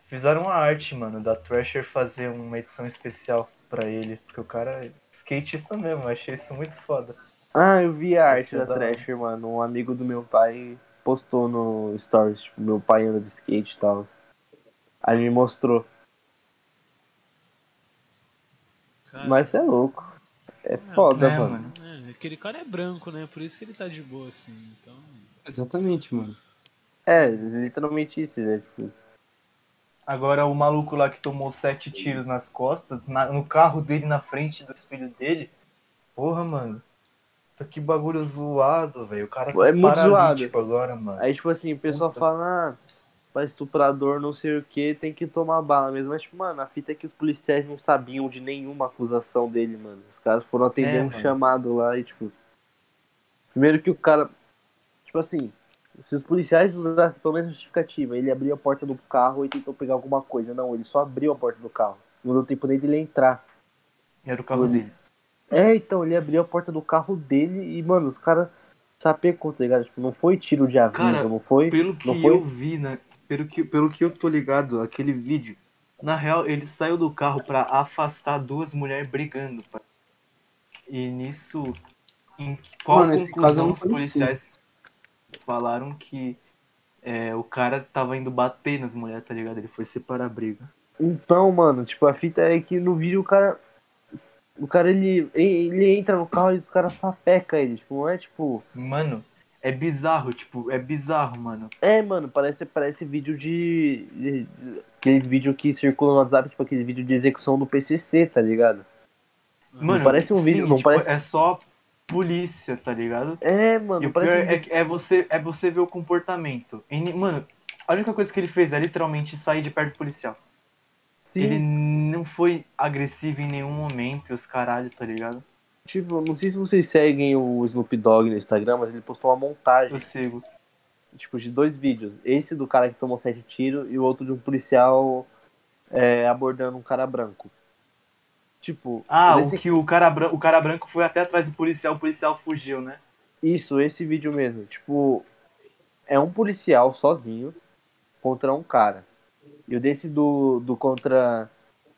Fizeram uma arte, mano, da Thrasher fazer uma edição especial pra ele. Porque o cara é skatista mesmo, eu achei isso muito foda. Ah, eu vi a arte Esse da da. Thrasher, mano. Um amigo do meu pai postou no Stories, tipo, meu pai anda de skate e tal. Aí me mostrou. Cara, Mas é louco. É foda, É, mano. mano. é, aquele cara é branco, né? Por isso que ele tá de boa assim. Então. Exatamente, mano. É, literalmente isso, né? Tipo, Agora o maluco lá que tomou sete tiros nas costas, na- no carro dele, na frente dos filhos dele. Porra, mano. Tá que bagulho zoado, velho. O cara tá É muito paralítico agora, mano. Aí, tipo assim, o pessoal Puta. fala, ah, pra estuprador não sei o que, tem que tomar bala mesmo. Mas, tipo, mano, a fita é que os policiais não sabiam de nenhuma acusação dele, mano. Os caras foram atender É, um mano. chamado lá e, tipo. Primeiro que o cara. Tipo assim, se os policiais usassem pelo menos justificativa, ele abriu a porta do carro e tentou pegar alguma coisa. Não, ele só abriu a porta do carro. Não deu tempo nem dele entrar. Era o carro Ele- dele. É, então, ele abriu a porta do carro dele e, mano, os caras sapecou, tá ligado? Tipo, não foi tiro de aviso, Cara, não foi. Pelo que Não foi? eu vi, né? Pelo que, pelo que eu tô ligado, aquele vídeo. Na real, ele saiu do carro pra afastar duas mulheres brigando. pai. E nisso, em qual Mano, conclusão os policiais falaram que é, o cara tava indo bater nas mulheres, tá ligado? Ele foi separar a briga. Então, mano, tipo, a fita é que no vídeo o cara. O cara, ele, ele entra no carro e os caras sapeca ele. Tipo, não é tipo. Mano, é bizarro, tipo, é bizarro, mano. É, mano, parece, parece vídeo de, de- Aqueles vídeos que circulam no WhatsApp, tipo, aqueles vídeos de execução do PCC, tá ligado? Mano, parece um vídeo, não parece- É só polícia, tá ligado? É, mano, E o pior é, que é, você, é você ver o comportamento. E mano, a única coisa que ele fez é literalmente sair de perto do policial. Sim, Ele não foi agressivo em nenhum momento e os caralho, tá ligado? tipo, não sei se vocês seguem o Snoop Dogg no Instagram, mas ele postou uma montagem. Eu sigo. tipo, de dois vídeos. Esse do cara que tomou sete tiros e o outro de um policial é, abordando um cara branco. Tipo, Ah, o que o cara, o cara branco foi até atrás do policial, o policial fugiu, né? isso, esse vídeo mesmo. Tipo, é um policial sozinho contra um cara. E o desse do, do contra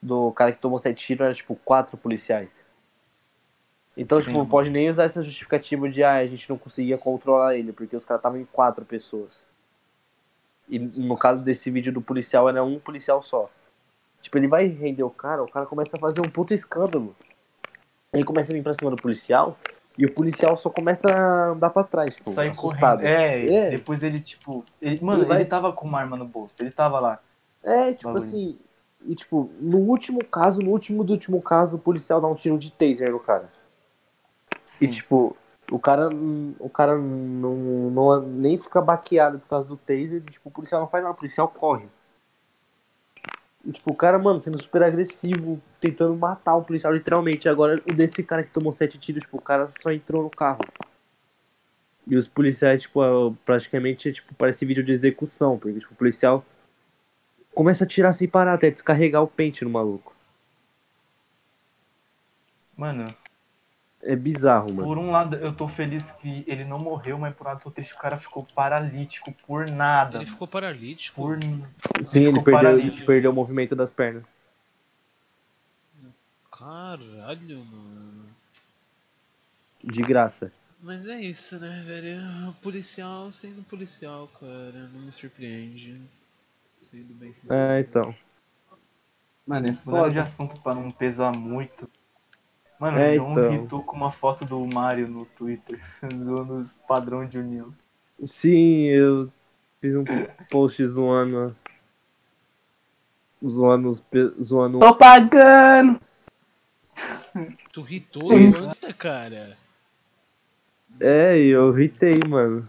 do cara que tomou sete tiros era tipo quatro policiais. Então, Sim. tipo, não pode nem usar essa justificativa de ah, a gente não conseguia controlar ele, porque os caras estavam em quatro pessoas. E no caso desse vídeo do policial era um policial só. Tipo, ele vai render o cara, o cara começa a fazer um puta escândalo. Ele começa a vir pra cima do policial e o policial só começa a andar pra trás, tipo, Sai assustado. correndo. É, É. depois ele, tipo. ele- mano, Ele vai- ele tava com uma arma no bolso, ele tava lá. É, tipo Bagulho. assim. E tipo, no último caso, no último do último caso, o policial dá um tiro de taser no cara. Sim. E tipo, o cara, o cara não, não nem fica baqueado por causa do taser, tipo, o policial não faz nada, o policial corre. Tipo, o cara, mano, sendo super agressivo, tentando matar o policial, literalmente. Agora, o desse cara que tomou sete tiros, tipo, o cara só entrou no carro. E os policiais, tipo, praticamente, tipo, parece vídeo de execução, porque, tipo, o policial começa a tirar sem parar, até descarregar o pente no maluco. Mano, É bizarro, mano. por um lado eu tô feliz que ele não morreu, mas por outro tô triste que o cara ficou paralítico por nada. Ele ficou paralítico. Por. Sim, ele ficou perdeu, paralítico. perdeu o movimento das pernas. Caralho, mano. De graça. Mas é isso, né, velho? O policial sendo policial, cara. Não me surpreende. Sendo bem sincero. É, então. Mano, é Mudando de foda. assunto pra não pesar muito. Mano, É, o João então. irritou com uma foto do Mario no Twitter, (laughs) zoando os padrão de união. Sim, eu fiz um post zoando. Zoando os. Zoando. Tô pagando! (laughs) Tu ritou anda, cara. É, eu ritei, mano.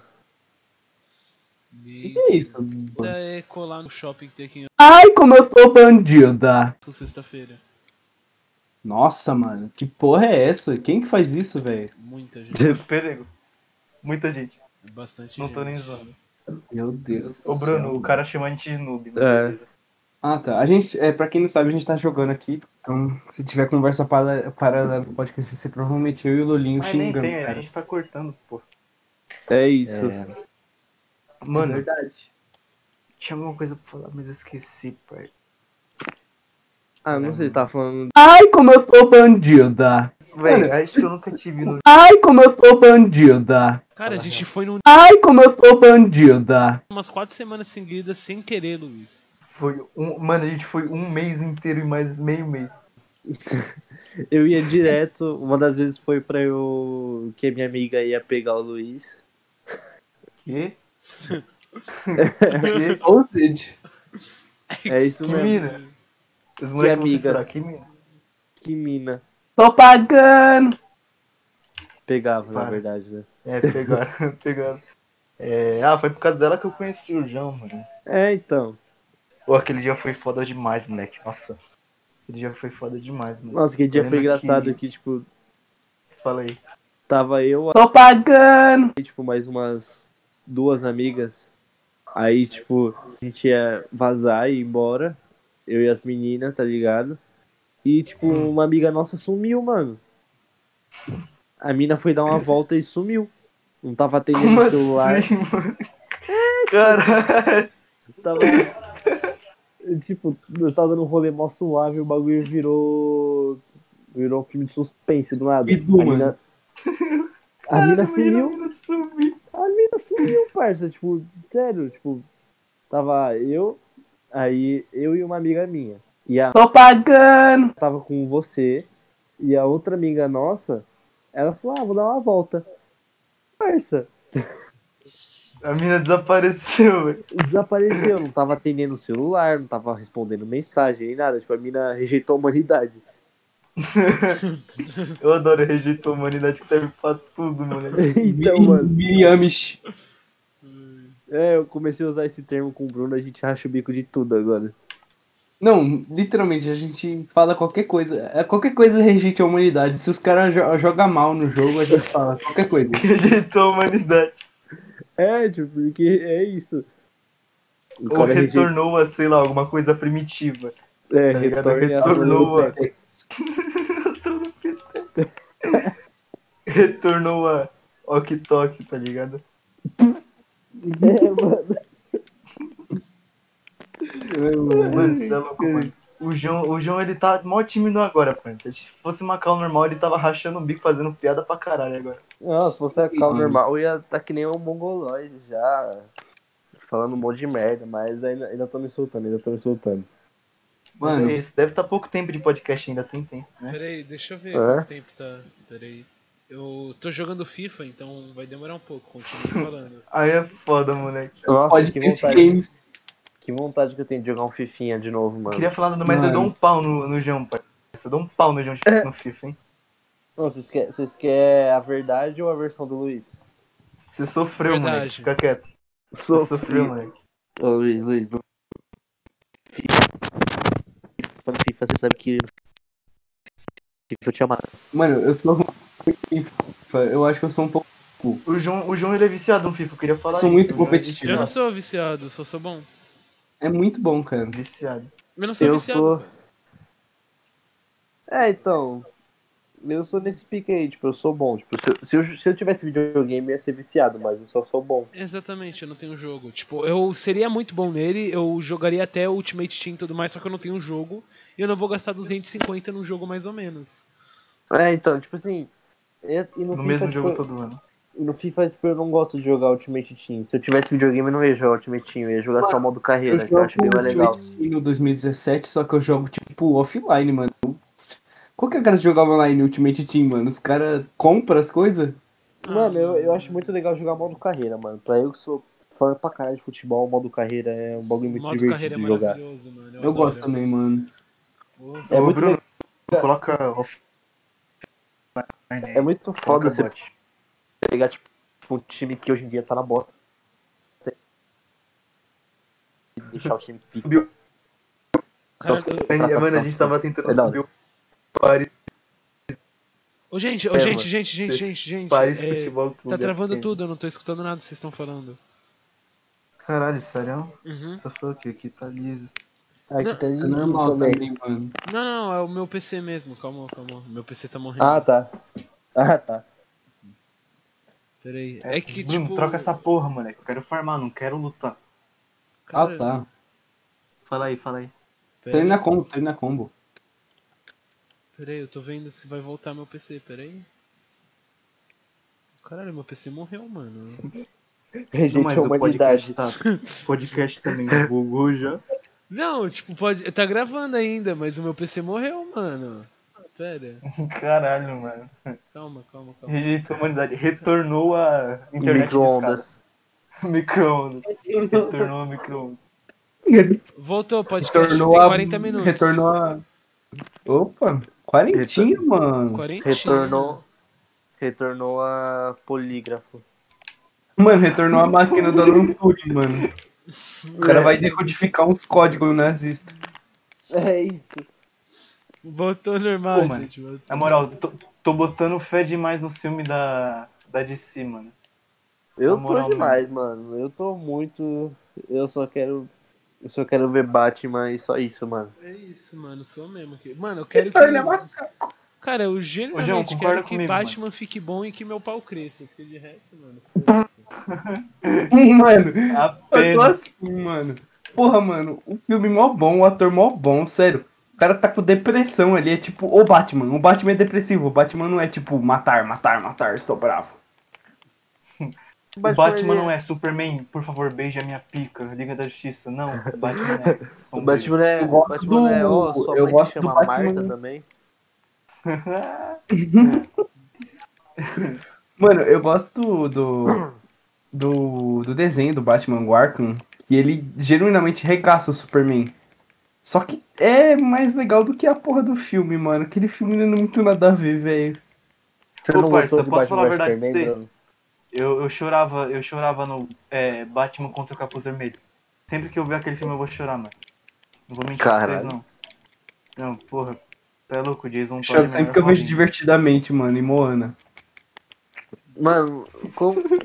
E Que é isso? é colar no shopping que tem aqui em Ai, como eu tô bandida! Osasco sexta-feira. Nossa, mano, que porra é essa? Quem que faz isso, velho? Muita gente. Os perigos. Muita gente. É bastante Não tô gente. nem zoando. Meu Deus. Ô, Bruno, céu. o cara chama a gente de noob. né? É. Ah, tá. A gente, é, pra quem não sabe, a gente tá jogando aqui. Então, se tiver conversa para- paralela no podcast, vai ser provavelmente eu e o Lolinho Mas nem xingando. tem, a cara. gente tá cortando, pô. É isso. É. Mano, verdade. tinha alguma coisa pra falar, mas eu esqueci, pai. Ah, não sei se tava falando. Ai, como eu tô bandida. Mano. acho que eu nunca tive no. Ai, como eu tô bandida. Cara, a gente foi num, Ai, como eu tô bandida. umas quatro semanas seguidas sem querer, Luiz. Foi um. Mano, a gente foi um mês inteiro e mais meio mês. (laughs) Eu ia direto. Uma das vezes foi pra eu. Que a minha amiga ia pegar o Luiz. Quê? (laughs) Ou seja, É isso Que mesmo. mina? Os moleques vão censurar, que mina? Que mina. tô pagando. Pegava, na Para. verdade, né? É, pegaram, (laughs) pegaram. É, ah, foi por causa dela que eu conheci o João, mano. É, então. Pô, aquele dia foi foda demais, moleque. Nossa. Aquele dia foi foda demais, mano. Nossa, aquele dia foi engraçado que- que, tipo, Fala aí. tava eu Tô pagando. e, tipo, mais umas duas amigas. Aí, tipo, a gente ia vazar e ir embora. Eu e as meninas, tá ligado? E, tipo, uma amiga nossa sumiu, mano. A mina foi dar uma (laughs) volta e sumiu. Não tava atendendo Como o celular. assim, mano? Caralho. Tava. tipo, eu tava dando um rolê mó suave, o bagulho virou. Virou um filme de suspense do nada. Bidu, a mina, a mina sumiu. A mina sumiu. A mina sumiu, parça. Tipo, sério, tipo, tava eu, aí eu e uma amiga minha. E a Tô pagando. tava com você, e a outra amiga nossa, ela falou, ah, vou dar uma volta. Parça, A mina desapareceu, velho. desapareceu, não tava atendendo o celular, não tava respondendo mensagem, nem nada. Tipo, a mina rejeitou a humanidade. (laughs) Eu adoro rejeitar a humanidade que serve pra tudo, mano. (laughs) então, mano, Miamish. É, eu comecei a usar esse termo com o Bruno, a gente racha o bico de tudo agora. Não, literalmente, a gente fala qualquer coisa. É qualquer coisa rejeita a humanidade. Se os caras jo jogam mal no jogo, a gente fala qualquer coisa. (laughs) Rejeitou a humanidade. É, tipo, porque é isso. O Ou cara rejeita- retornou a, sei lá, alguma coisa primitiva. É, Tá retorne Retornou a-. (laughs) (laughs) Retornou a Ok Tok, tá ligado? É, mano. Mano, você é louco, mano. O João, o João, ele tá mó tímido agora, mano. Se fosse uma cal normal, ele tava rachando o bico, fazendo piada pra caralho agora. Não, se fosse a cal normal, eu ia tá que nem um mongoloide já. Falando um monte de merda, mas ainda, ainda tô me soltando, ainda tô me soltando. Mas Mano, é isso, deve estar pouco tempo de podcast ainda, tem tempo, né? Peraí, deixa eu ver É? quanto tempo tá. Peraí. Eu tô jogando FIFA, então vai demorar um pouco, continue (laughs) falando. Aí é foda, moleque. Nossa, pode que vontade, games. que vontade que eu tenho de jogar um fifinha de novo, mano. Queria falar nada, mas eu Mano. dou um pau no, no João, pai. Eu dou um pau no João no FIFA, hein? Não, vocês querem querem a verdade ou a versão do Luiz? Você sofreu, Verdade. moleque. Fica quieto. Você sofreu, moleque. Ô, Luiz, Luiz, no FIFA, FIFA, você sabe que FIFA eu te amava. Mano, eu sou. Eu acho que eu sou um pouco. O João, o João ele é viciado no FIFA, eu queria falar Sou isso. muito o João é competitivo. Eu não sou viciado, só sou bom. É muito bom, cara. Viciado. Eu não sou Eu viciado. sou. É, então. Eu sou nesse pique aí, tipo, eu sou bom. Tipo, se eu, se eu, se eu tivesse videogame, eu ia ser viciado, mas eu só sou bom. Exatamente, eu não tenho jogo. Tipo, eu seria muito bom nele, eu jogaria até Ultimate Team e tudo mais, só que eu não tenho jogo. E eu não vou gastar 250 num jogo mais ou menos. É, então, tipo assim. E, e no, No FIFA, mesmo tipo, jogo todo ano. e no FIFA, tipo, eu não gosto de jogar Ultimate Team. Se eu tivesse videogame, eu não ia jogar Ultimate Team, eu ia jogar só o modo Eu carreira, que eu acho bem mais legal. Ultimate Team no 2017, só que eu jogo, tipo, offline, mano. Qual que é o cara que jogava online Ultimate Team, mano? Os caras compram as coisas? Mano, eu, eu Ah, acho muito legal jogar modo carreira, mano. Pra eu que sou fã pra caralho de futebol, modo carreira é um bagulho muito divertido carreira é de jogar. mano. Eu, Eu adoro. gosto também, mano. Oh, É Ô, muito, Bruno, le- coloca off. É muito foda você bot. pegar, tipo, um time que hoje em dia tá na bosta. E deixar o time (laughs) pica. Subiu. cara, eu- Mano, a gente tava tentando É subir o Paris. Ô, gente, ô, É, gente, mano. gente, gente, gente, gente. Paris é, Futebol Clube. tá travando é- tudo, eu não tô escutando nada que vocês estão falando. Caralho, sério? Uhum. Tá falando o quê? Aqui tá liso. Aqui Não, tá É lisinho normal também. também, mano. Não, não, é o meu PC mesmo. Calma, calma. Meu PC tá morrendo. Ah, tá. Ah, tá. Peraí. É, É que, Bruno, tipo. troca essa porra, moleque. Eu quero farmar, não quero lutar. cara, Ah, tá. Fala aí, fala aí. Peraí, Treina combo, treina combo. peraí, eu tô vendo se vai voltar meu PC, peraí. Caralho, meu PC morreu, mano. (laughs) Rejeite Não, mas a o podcast humanidade. tá. podcast também bugou já. Não, tipo, pode. Tá gravando ainda, mas o meu PC morreu, mano. Pera. (laughs) Caralho, mano. Calma, calma, calma. Rejeitou a humanidade. Retornou a internet Micro-ondas. (laughs) Micro-ondas. Retornou a micro-ondas. Voltou, podcast. Retornou Tem a. 40 minutos. Retornou a. Opa, quarentinha, mano. 40. Retornou. Retornou a polígrafo. Mano, retornou a máquina do Alan Turing, mano. O cara vai decodificar uns códigos nazistas. É isso. Voltou normal, Pô, mano. gente. voltou. Na moral, tô, tô botando fé demais no filme da, da DC, mano. Eu Na tô moral demais, mano. Eu tô muito. Eu só quero. Eu só quero ver Batman e só isso, mano. É isso, mano. Sou mesmo aqui. Mano, eu quero que. Cara, eu genuinamente concorda quero que comigo, Batman fique bom e que meu pau cresça. Porque de resto, mano. (laughs) Mano, eu tô Apenas. assim, mano. Porra, mano, o filme mó bom, o ator mó bom, sério. O cara tá com depressão ali, é tipo o Batman. O Batman é depressivo, o Batman não é tipo matar, matar, matar, estou bravo. (laughs) O Batman não é Superman, por favor, beija minha pica. Liga da Justiça. Não, o Batman é. (laughs) O. Batman é. Eu O gosto Batman é. Do- sua eu mãe gosto se do chama Batman- Marta também. (laughs) Mano, eu gosto do, do, do desenho do Batman Arkham, que ele genuinamente regaça o Superman. Só que é mais legal do que a porra do filme, mano. Aquele filme não é muito nada a ver, velho. Você Ô, não parça, posso falar a verdade pra vocês? Eu, eu chorava, eu chorava no é, Batman contra o Capuz Vermelho. Sempre que eu ver aquele filme eu vou chorar, mano. Não vou mentir pra vocês, Caralho. não. Não, porra. É louco, o Jason Todd é sempre que eu vejo divertidamente, mano, e Moana. Mano,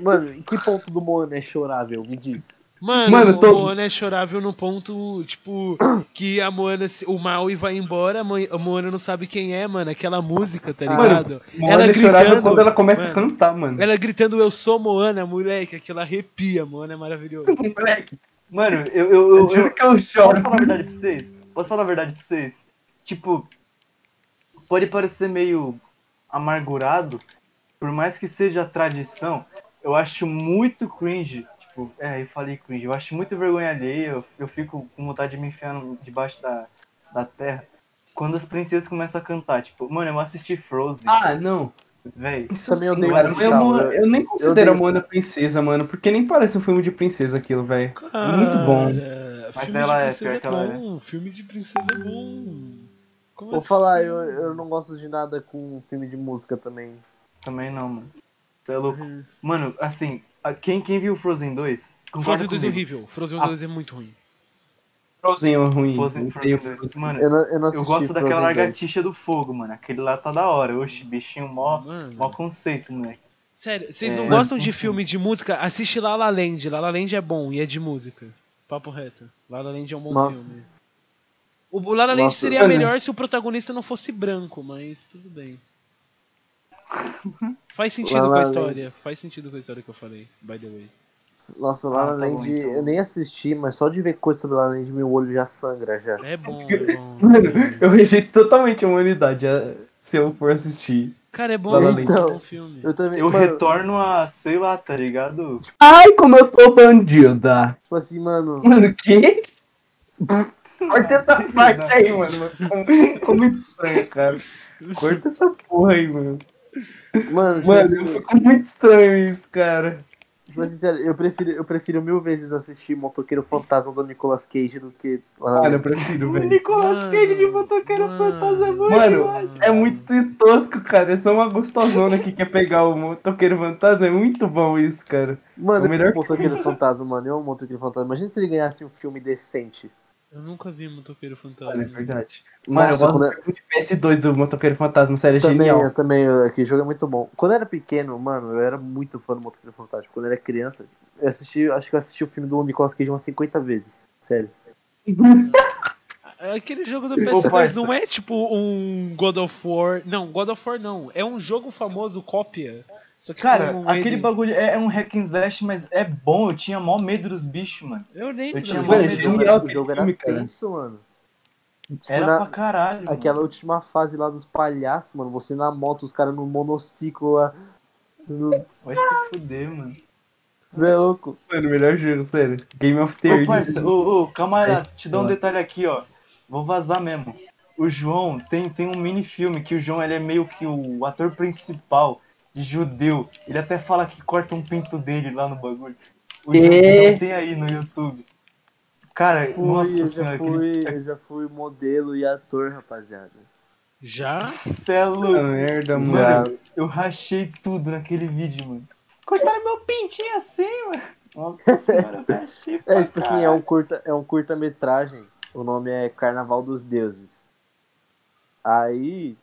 mano, em que ponto do Moana é chorável? Me diz. Mano, Mano, o tô- Moana é chorável no ponto, tipo, que a Moana, se- o Maui vai embora, a Mo- a Moana não sabe quem é, mano. Aquela música, tá Mano, ligado? Moana ela é chorável gritando, quando ela começa mano. a cantar, mano. Ela gritando, eu sou Moana, moleque, aquilo arrepia, Moana é maravilhoso. (laughs) Moleque, Mano, eu, eu, eu, eu eu, juro que eu Posso choro. falar a verdade pra vocês? Posso falar a verdade pra vocês? Tipo, pode parecer meio amargurado, por mais que seja tradição, eu acho muito cringe. Tipo, é, eu falei cringe, eu acho muito vergonha alheia, eu, eu fico com vontade de me enfiar debaixo da, da terra. Quando as princesas começam a cantar, tipo, mano, eu assisti Frozen, Ah, não. velho. Isso Também sim, odeio cara. Eu, eu- eu nem considero a odeio- Moana princesa, mano, porque nem parece um filme de princesa aquilo, velho. Muito bom. Cara, Mas filme ela de é, princesa pior que ela é. Filme de princesa é bom. Como Vou assim? falar, eu, eu não gosto de nada com filme de música também. Também não, mano. Você é louco. Uhum. Mano, assim, quem, quem viu Frozen 2? concorda Frozen 2 é horrível. Frozen Ah. 2 é muito ruim. Frozen é ruim. Frozen, Frozen odeio 2. Mano, Eu não, eu não Eu gosto daquela Frozen 2. lagartixa do fogo, mano. Aquele lá tá da hora. Oxe, bichinho mó, Mano. mó conceito, moleque. Sério, vocês não É, gostam de filme de música? Assiste La La Land. La La Land é bom e é de música. Papo reto. La La Land é um bom Nossa. filme. O o La La Land Nossa, seria melhor se o protagonista não fosse branco, mas tudo bem. (laughs) Faz sentido La com a Land. história. Faz sentido com a história que eu falei, by the way. Nossa, lá Ah, na tá bom, Land, então. eu nem assisti, mas só de ver coisa sobre lá na Land, meu olho já sangra já. É bom, (laughs) é bom. Mano, eu rejeito totalmente a humanidade a- se eu for assistir. Cara, é bom, La é um bom filme. Eu também, Eu mano, retorno a, sei lá, tá ligado? Ai, como eu tô bandida. tipo assim, mano, Mano, o quê? (laughs) Corta essa parte aí, mano. Ficou- muito estranho, cara. Corta essa porra aí, mano. mano, Mano, assim, ficou muito estranho isso, cara. tipo assim, sério, eu prefiro, eu prefiro mil vezes assistir Motoqueiro Fantasma do Nicolas Cage do que Mano, eu prefiro, O velho. Nicolas Mano, Cage de motoqueiro mano. fantasma é bom Mano, demais. é muito tosco, cara. É só uma gostosona que quer pegar o motoqueiro fantasma. É muito bom isso, cara. Mano, o melhor Motoqueiro Fantasma, mano, eu amo Motoqueiro Fantasma. Imagina se ele ganhasse um filme decente. Eu nunca vi Motoqueiro Fantasma. É verdade. Mano, Nossa, eu quando gosto muito de PS2 do Motoqueiro Fantasma, sério, é Também, genial. eu também, aquele jogo é muito bom. Quando eu era pequeno, mano, eu era muito fã do Motoqueiro Fantástico. Quando eu era criança, eu assisti, acho que eu assisti o filme do Nicolas Cage umas 50 vezes. Sério. (laughs) Aquele jogo do Ô, PS2 parça. não é tipo um God of War. Não, God of War não. É um jogo famoso cópia. Só que Cara, com aquele ele- bagulho é, é um hack and slash, mas é bom. Eu tinha mó medo dos bichos, mano. Eu lembro. eu tinha do mó Mano, jogo. medo. genial o aquele jogo era tenso, mano. Tipo, Era na- pra caralho. mano. Aquela última fase lá dos palhaços, mano. Você na moto, os caras no monociclo lá. No... Vai se fuder, mano. Zé é louco. Mano, melhor jogo, sério. Game of the Ô, parça, ô, ô, calma aí, É, te dá um detalhe aqui, ó. Vou vazar mesmo. O João tem, tem um mini filme que o João ele é meio que o ator principal de judeu. Ele até fala que corta um pinto dele lá no bagulho. O João, É. o João tem aí no YouTube. Cara, Fui, nossa eu, já senhora, fui, aquele... eu já fui modelo e ator, rapaziada. Já? Cê é louco. merda, Mano, mano. eu rachei tudo naquele vídeo, mano. Cortaram meu pintinho assim, mano. Nossa senhora, eu rachei pra É, tipo assim, é um curta, é um curta-metragem. O nome é Carnaval dos Deuses. Aí,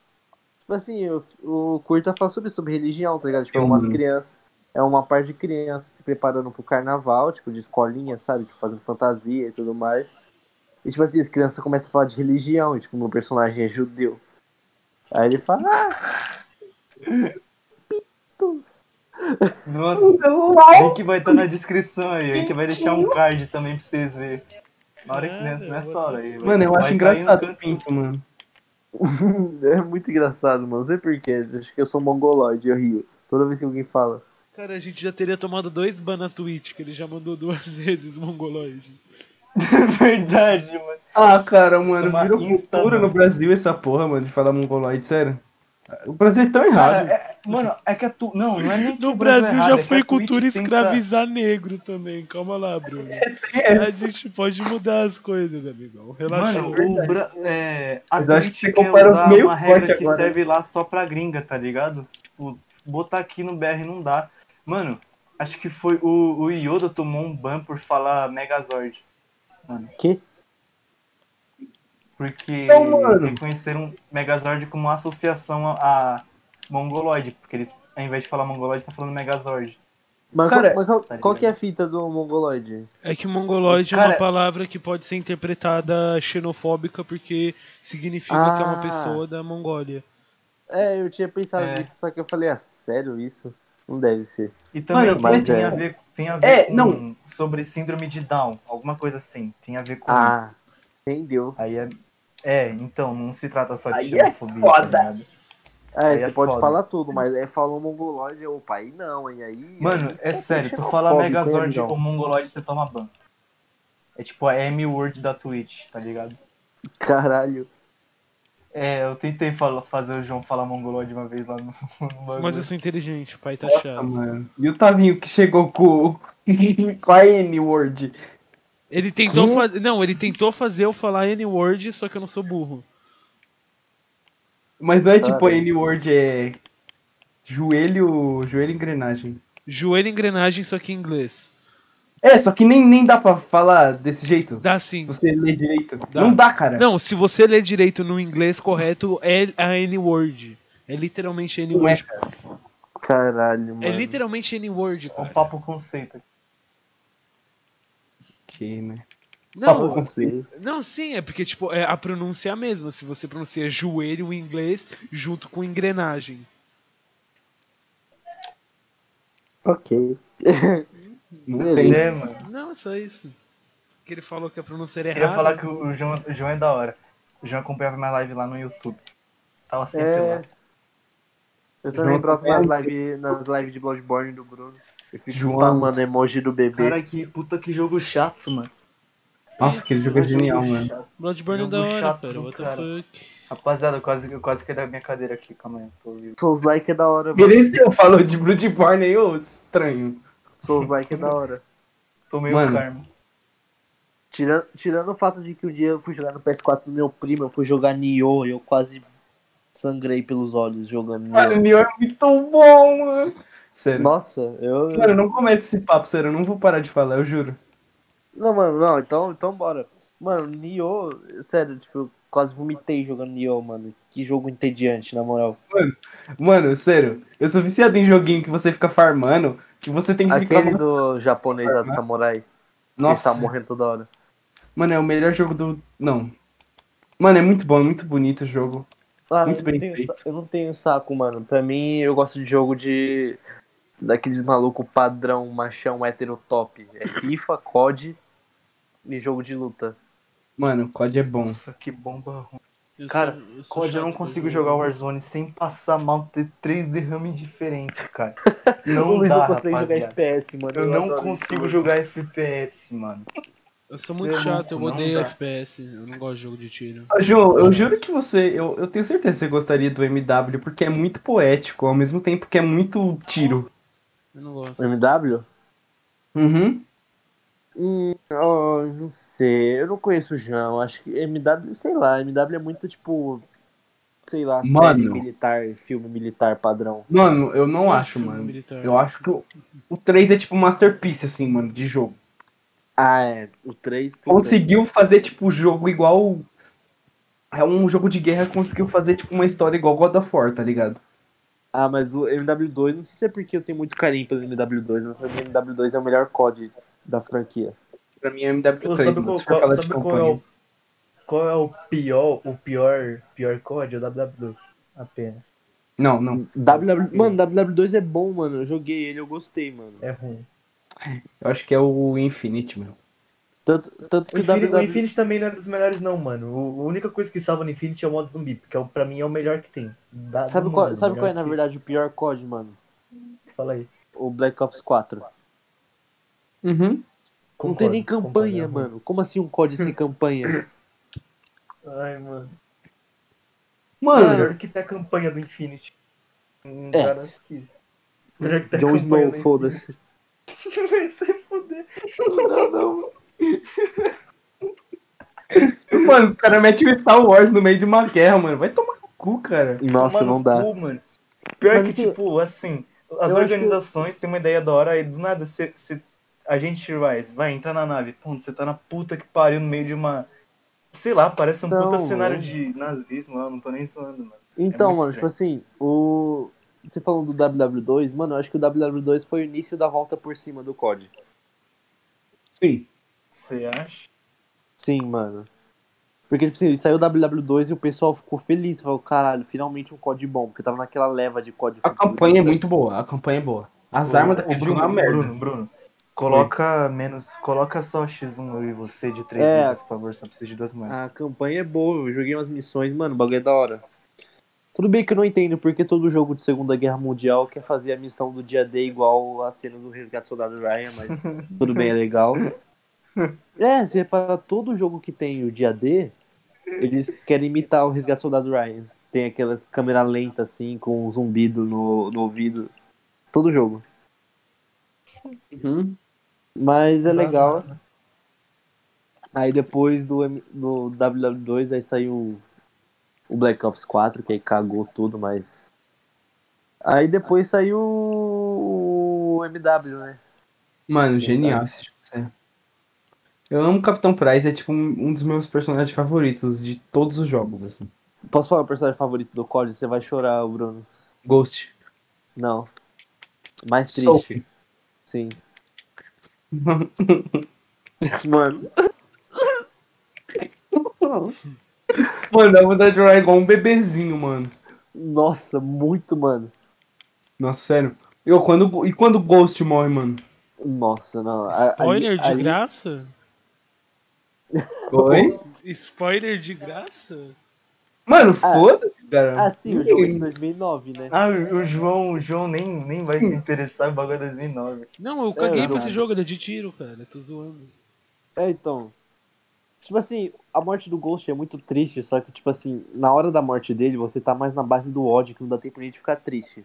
tipo assim, o, o curta fala sobre, sobre religião, tá ligado? Tipo, é umas Uhum. crianças. É uma parte de crianças se preparando pro carnaval, tipo, de escolinha, sabe? Tipo, fazendo fantasia e tudo mais. E, tipo assim, as crianças começam a falar de religião, e, tipo, meu personagem é judeu. Aí ele fala, ah, Nossa, o link vai estar na descrição aí. A gente vai deixar um card também pra vocês verem. Na hora que nessa, hora aí. Mano, eu acho engraçado o pinto, mano. (laughs) é muito engraçado, mano. Não sei porquê. Acho que eu sou mongoloide, eu rio. Toda vez que alguém fala. Cara, a gente já teria tomado dois ban na Twitch, que ele já mandou duas (laughs) vezes mongoloide. (laughs) Verdade, mano. Ah, cara, mano, Toma virou cultura no Brasil essa porra, mano, de falar mongoloide, sério. O Brasil é tão Cara, errado. é- mano, é que a tu. Não, não é nem que No o Brasil Brasil é errado, já é foi Twitch cultura tenta- escravizar negro também. Calma lá, Bruno. É, A gente pode mudar as coisas, amigão. Relaxa. Mano, o Bra... é, a Mas acho que quer usar meio uma regra que agora. serve lá só pra gringa, tá ligado? Tipo, botar aqui no BR não dá. Mano, acho que foi o, o Yoda tomou um ban por falar Megazord. Que? Porque mano. reconheceram Megazord como uma associação a, a Mongoloid. Porque ele, ao invés de falar Mongoloid, tá falando Megazord. Mas, Cara, qual, mas qual, tá qual que é a fita do mongoloide? É que mongoloide é Cara- uma palavra que pode ser interpretada xenofóbica porque significa que é uma Ah. pessoa da Mongólia. É, eu tinha pensado É. nisso, só que eu falei, ah, sério isso? Não deve ser. E também Mano, mas tem é- a ver, tem a ver É, com não. sobre síndrome de Down, alguma coisa assim. Tem a ver com Ah. isso. Entendeu? Aí é. É, então, não se trata só de Aí é xenofobia. foda. tá? É, Aí você é pode foda. falar tudo, mas é falou mongoloide, opa, aí não, hein? Aí. Mano, aí é sério, tu fala Megazord ou Mongoloid, você toma ban. É tipo a M-word da Twitch, tá ligado? Caralho. É, eu tentei fala- fazer o João falar Mongoloid uma vez lá no, (laughs) no bagulho. Mas eu sou inteligente, o pai tá Nossa, chato. mano. E o Tavinho que chegou com, (laughs) com a N-word. Ele tentou fazer. Não, ele tentou fazer eu falar N-word, só que eu não sou burro. Mas não é tipo Cara. N-word, é. Joelho. Joelho engrenagem. Joelho engrenagem, só que em inglês. É, só que nem, nem dá pra falar desse jeito. Dá Se sim. você ler direito. Dá. Não dá, cara. Não, se você ler direito no inglês correto, é a N-word. É literalmente Não é, N-word. cara. Caralho, mano. É literalmente N-word, É um cara. papo conceito. Ok, né? Não, não, sim, é porque tipo, é, a pronúncia é a mesma. Se você pronuncia joelho em inglês junto com engrenagem. Ok. (laughs) Não tem. É, mano. Não, é só isso. Que ele falou que a pronúncia era Eu queria errada. falar que o João, o João é da hora. O João acompanhava minha live lá no YouTube. Tava sempre É. lá. Eu também broto nas lives nas live de Bloodborne do Bruno. Eu fico João- spamando emoji do bebê. Cara, que puta que jogo chato, mano. Nossa, aquele jogo é genial, jogo mano. chato. Bloodborne é Jogo da hora, chato cara. do What the cara. fuck. Rapaziada, eu quase, eu quase caí da minha cadeira aqui, calma aí, tô vivo. Souls like é da hora, mano. Mereceu, falou de Bloodborne aí, ô estranho. Souls like é da hora. Tomei Mano. o karma. Tirando, tirando o fato de que o dia eu fui jogar no PS4 do meu primo, eu fui jogar Nioh e eu quase sangrei pelos olhos jogando Mano, o Nioh. Nioh é muito bom, mano. Sério. Nossa, eu. Mano, não começa esse papo, sério. Eu não vou parar de falar, eu juro. Não, mano, não, então, então bora. Mano, Nioh, sério, tipo, eu quase vomitei jogando Nioh, mano. Que jogo entediante, na moral. Mano, sério, eu sou viciado em joguinho que você fica farmando, que você tem que Aquele ficar. do japonês lá do samurai, que Nossa, tá morrendo toda hora. mano, é o melhor jogo do. Não. Mano, é muito bom, é muito bonito o jogo. Ah, Muito eu, bem não tenho, feito. sa- eu não tenho saco, mano. Pra mim, eu gosto de jogo de. Daqueles maluco padrão, machão, hétero top. É FIFA, COD e jogo de luta. Mano, o COD é bom. Nossa, que bomba ruim. Eu Cara, sou- eu sou COD eu não consigo jogar Warzone sem passar mal, ter três derrames diferentes, cara. (laughs) Não dá, não jogar rapaziada. FPS, mano. Eu não adoro consigo isso, jogar FPS, mano. Eu sou muito é chato, eu não odeio dá. FPS. Eu não gosto de jogo de tiro. Ah, João, eu juro que você. Eu, eu tenho certeza que você gostaria do MW, porque é muito poético, ao mesmo tempo que é muito tiro. Eu não gosto. mano. MW? Uhum. Hum, oh, não sei. Eu não conheço o João. Acho que MW, sei lá. MW é muito tipo. Sei lá, série Mano. militar, filme militar padrão. Mano, eu não Eu acho, filme mano. militar. Eu acho que o, o 3 é tipo um masterpiece, assim, mano, de jogo. Ah, é. O 3. puta, Conseguiu fazer, tipo, jogo igual. É um jogo de guerra conseguiu fazer, tipo, uma história igual God of War, tá ligado? Ah, mas o MW2, não sei se é porque eu tenho muito carinho pelo MW2, mas pra mim o MW2 é o melhor COD da franquia. Pra mim é Pô, MW3, sabe mano, qual, se for qual- sabe qual é o, qual é o pior, o pior, pior COD? É o WW2, apenas. Não, não. WW... Mano, WW2 é bom, mano. Eu joguei ele, eu gostei, mano. É ruim. Eu acho que é o Infinite, meu. Tanto, tanto O que o Infinity, o WW... Infinity também não é dos melhores, não, mano. O- a única coisa que salva no Infinity é o modo zumbi, porque é, pra mim é o melhor que tem. Da- Sabe qual, mundo, sabe qual é, na verdade, o pior COD, mano? Fala aí. O Black Ops 4. Uhum. não tem Concordo, nem concordo, campanha, é ruim. mano. Como assim um COD sem (laughs) campanha? Ai, mano. Mano, Melhor que ter a campanha do Infinity. Não É. garanto que isso. Melhor que ter a Jon campanha Snow, foda-se. (laughs) Vai se fuder. Não, não. (laughs) mano, os caras metem o Star Wars no meio de uma guerra, mano. Vai tomar no cu, cara. Nossa, Tomar no não dá. cu, mano. Pior Mas que, isso- tipo, assim, Eu as que- organizações têm uma ideia da hora e do nada você. A gente vai, vai entrar na nave. Pô, você tá na puta que pariu no meio de uma. Sei lá, parece um Não, puta cenário mano. de nazismo, eu não tô nem zoando, mano. Então, muito mano, tipo assim, o. Você falando do WW2, mano, eu acho que o WW2 foi o início da volta por cima do COD. Sim. Você acha? Sim, mano. Porque, tipo assim, saiu o WW2 e o pessoal ficou feliz. Falou, caralho, finalmente um COD bom. Porque tava naquela leva de COD A campanha é muito boa, a campanha é boa. As armas daquele jogo é uma merda. Bruno, Bruno. Coloca menos. Coloca só X1 eu e você de três É. vidas, por favor, só preciso de duas moedas. A campanha é boa, eu joguei umas missões, mano, o bagulho é da hora. Tudo bem que eu não entendo porque todo jogo de Segunda Guerra Mundial quer fazer a missão do dia D igual a cena do Resgate Soldado Ryan, mas (laughs) tudo bem, é legal. (laughs) É, se reparar, todo jogo que tem o dia D, eles querem imitar o Resgate Soldado Ryan. Tem aquelas câmera lenta assim, com um zumbido no, no ouvido. Todo jogo. Uhum. Mas é legal. Aí depois do, do WW2 aí saiu o Black Ops 4, que aí cagou tudo, mas. Aí depois saiu o MW, né? Mano, genial esse. Eu amo o Capitão Price, é tipo um, um dos meus personagens favoritos de todos os jogos, assim. Posso falar o personagem favorito do COD? Você vai chorar, Bruno. Ghost. Não. Mais triste. Sophie. Sim. (laughs) Mano. Mano, (laughs) dá vontade de jogar igual um bebezinho, mano. Nossa, muito, mano. Nossa, sério. Eu, quando, e quando o Ghost morre, mano? Nossa, não. Spoiler ali- de ali- graça? (laughs) Oi? Spoiler de graça? Mano, foda-se, cara. Ah, sim, o jogo é de 2009, né? Ah, o João, o João nem, nem vai se interessar em bagulho 2009. Não, eu caguei pra exato. esse jogo, ele é de tiro, cara. Eu tô zoando. É, então. Tipo assim, a morte do Ghost é muito triste, só que, tipo assim, na hora da morte dele, você tá mais na base do ódio, que não dá tempo nem de ficar triste.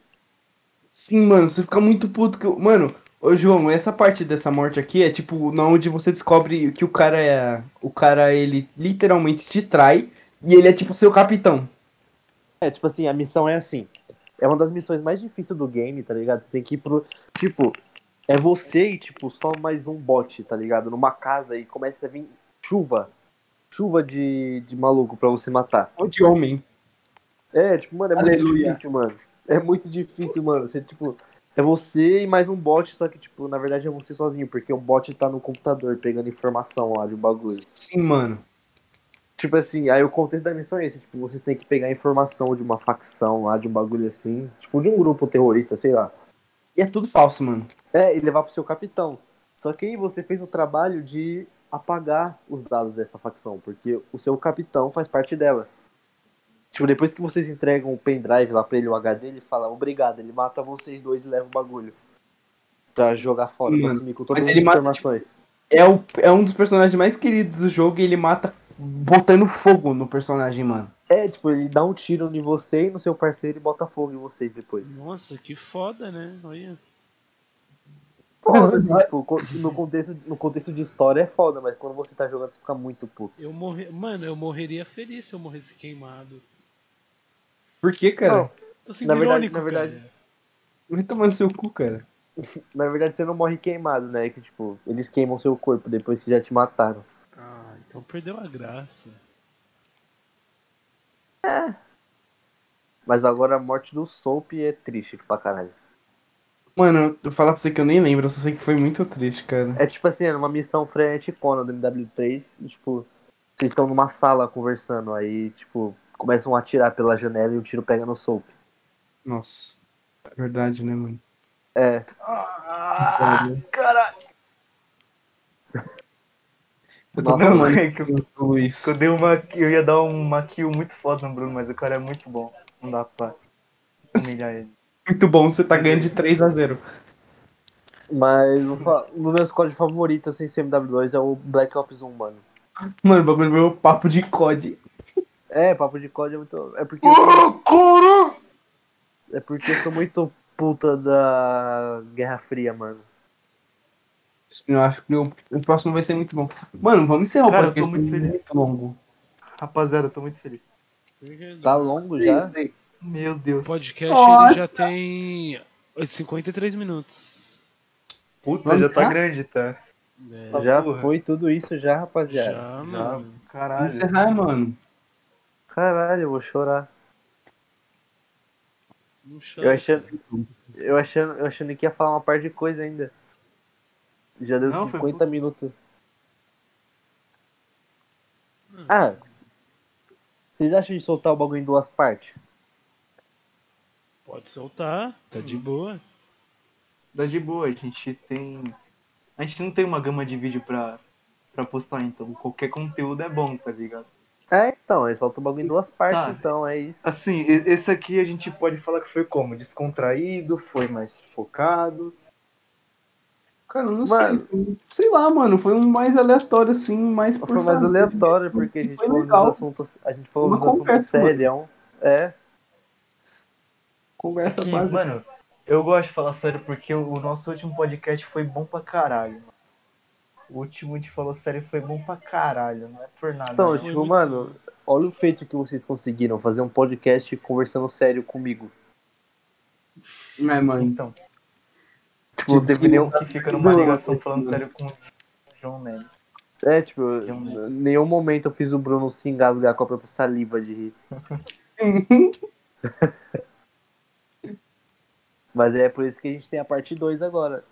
Sim, mano, você fica muito puto que. eu- Mano, ô João, essa parte dessa morte aqui é tipo na onde você descobre que o cara é. O cara, ele literalmente te trai e ele é tipo seu capitão. É, tipo assim, a missão é assim. É uma das missões mais difíceis do game, tá ligado? Você tem que ir pro. Tipo, é você e, tipo, só mais um bot, tá ligado? Numa casa e começa a vir chuva. chuva de, de maluco pra você matar. Ou de homem. É, tipo, mano, é muito Aleluia. difícil, mano. É muito difícil, mano. Você, tipo, é você e mais um bot, só que, tipo, na verdade é você sozinho, porque o bot tá no computador pegando informação lá de um bagulho. Sim, mano. Tipo assim, aí o contexto da missão é esse, tipo, vocês têm que pegar informação de uma facção lá, de um bagulho assim, tipo, de um grupo terrorista, sei lá. E é tudo falso, mano. É, e levar pro seu capitão. Só que aí você fez o trabalho de apagar os dados dessa facção, porque o seu capitão faz parte dela. Tipo, depois que vocês entregam o pendrive lá pra ele, o HD, ele fala, obrigado, ele mata vocês dois e leva o bagulho. Pra jogar fora, pra Mano, sumir com todas mas as mata, informações. É, o, é um dos personagens mais queridos do jogo e ele mata botando fogo no personagem, mano. É, tipo, ele dá um tiro em você e no seu parceiro e bota fogo em vocês depois. Nossa, que foda, né? Olha. Foda, assim, tipo, no contexto, no contexto de história é foda, mas quando você tá jogando você fica muito puto. Eu morrer. Mano, eu morreria feliz se eu morresse queimado. Por que, cara? Não. Tô sendo Na verdade- irônico, na verdade- cara. Vai tomar no seu cu, cara. (laughs) Na verdade você não morre queimado, né? Que tipo, eles queimam seu corpo depois que já te mataram. Ah, então perdeu a graça. Mas agora a morte do Soap é triste pra caralho. Mano, eu falar pra você que eu nem lembro, eu só sei que foi muito triste, cara. É tipo assim, era uma missão freneticona do MW3 e tipo, vocês estão numa sala conversando, aí tipo, começam a atirar pela janela e o tiro pega no Soap. Nossa. É verdade, né, mano? É, Caralho. (laughs) Eu tô Nossa, mano. é que eu, Luiz. eu dei uma. Eu ia dar uma kill muito foda no Bruno, mas o cara é muito bom. Não dá pra humilhar ele. Muito bom, você tá ganhando de 3 a 0 mas vou falar, no meu código favorito sem ser MW2 é o Black Ops 1, mano. Mano, o bagulho meu papo de COD. É, papo de código é muito. É porque sou, é porque eu sou muito puta da Guerra Fria, mano. Eu acho que o, próximo vai ser muito bom. Mano, vamos encerrar o Cara, eu tô podcast, muito feliz. muito longo. Rapaziada, eu tô muito feliz. Tá longo já? Meu O Deus. podcast Nossa. ele já tem 53 minutos. Puta, Vamos já tá lá? grande, tá? É, Já porra. foi tudo isso já, rapaziada. já, Já, mano. Caralho. encerrar, mano. Caralho, eu vou chorar. Não Eu chora. achando, eu achando, eu achando que ia falar uma parte de coisa ainda. Já deu Não, foi 50 minutos. Ah, vocês acham de soltar o bagulho em duas partes? Pode soltar, tá de boa. Dá de boa, a gente tem. A gente não tem uma gama de vídeo pra, pra postar, então qualquer conteúdo é bom, tá ligado? É, então, aí solta o bagulho em duas partes, Tá. então, é isso. Assim, esse aqui a gente pode falar que foi como? Descontraído, foi mais focado. Cara, eu não Mano. sei. Sei lá, mano. Foi um mais aleatório, assim, mais Foi mais aleatório, porque a gente Foi falou legal. dos assuntos. A gente falou Uma dos assuntos conversa, mano. sérios. É. Conversa Que, básica. mano, eu gosto de falar sério porque o, nosso último podcast foi bom pra caralho. mano. O último gente falou sério foi bom pra caralho, não é por nada. Então, Foi tipo, mano, olha o feito que vocês conseguiram, fazer um podcast conversando sério comigo. É, mano. Então, Tipo, não teve nenhum. que fica numa ligação falando sério com o João Neves. É, tipo, em nenhum momento eu fiz o Bruno se engasgar com a própria saliva de rir. (laughs) Mas é por isso que a gente tem a parte 2 agora.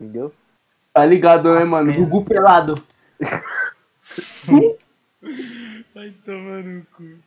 Entendeu? Tá ligado, né, mano? Gugu pelado. (laughs) Vai tomar no cu.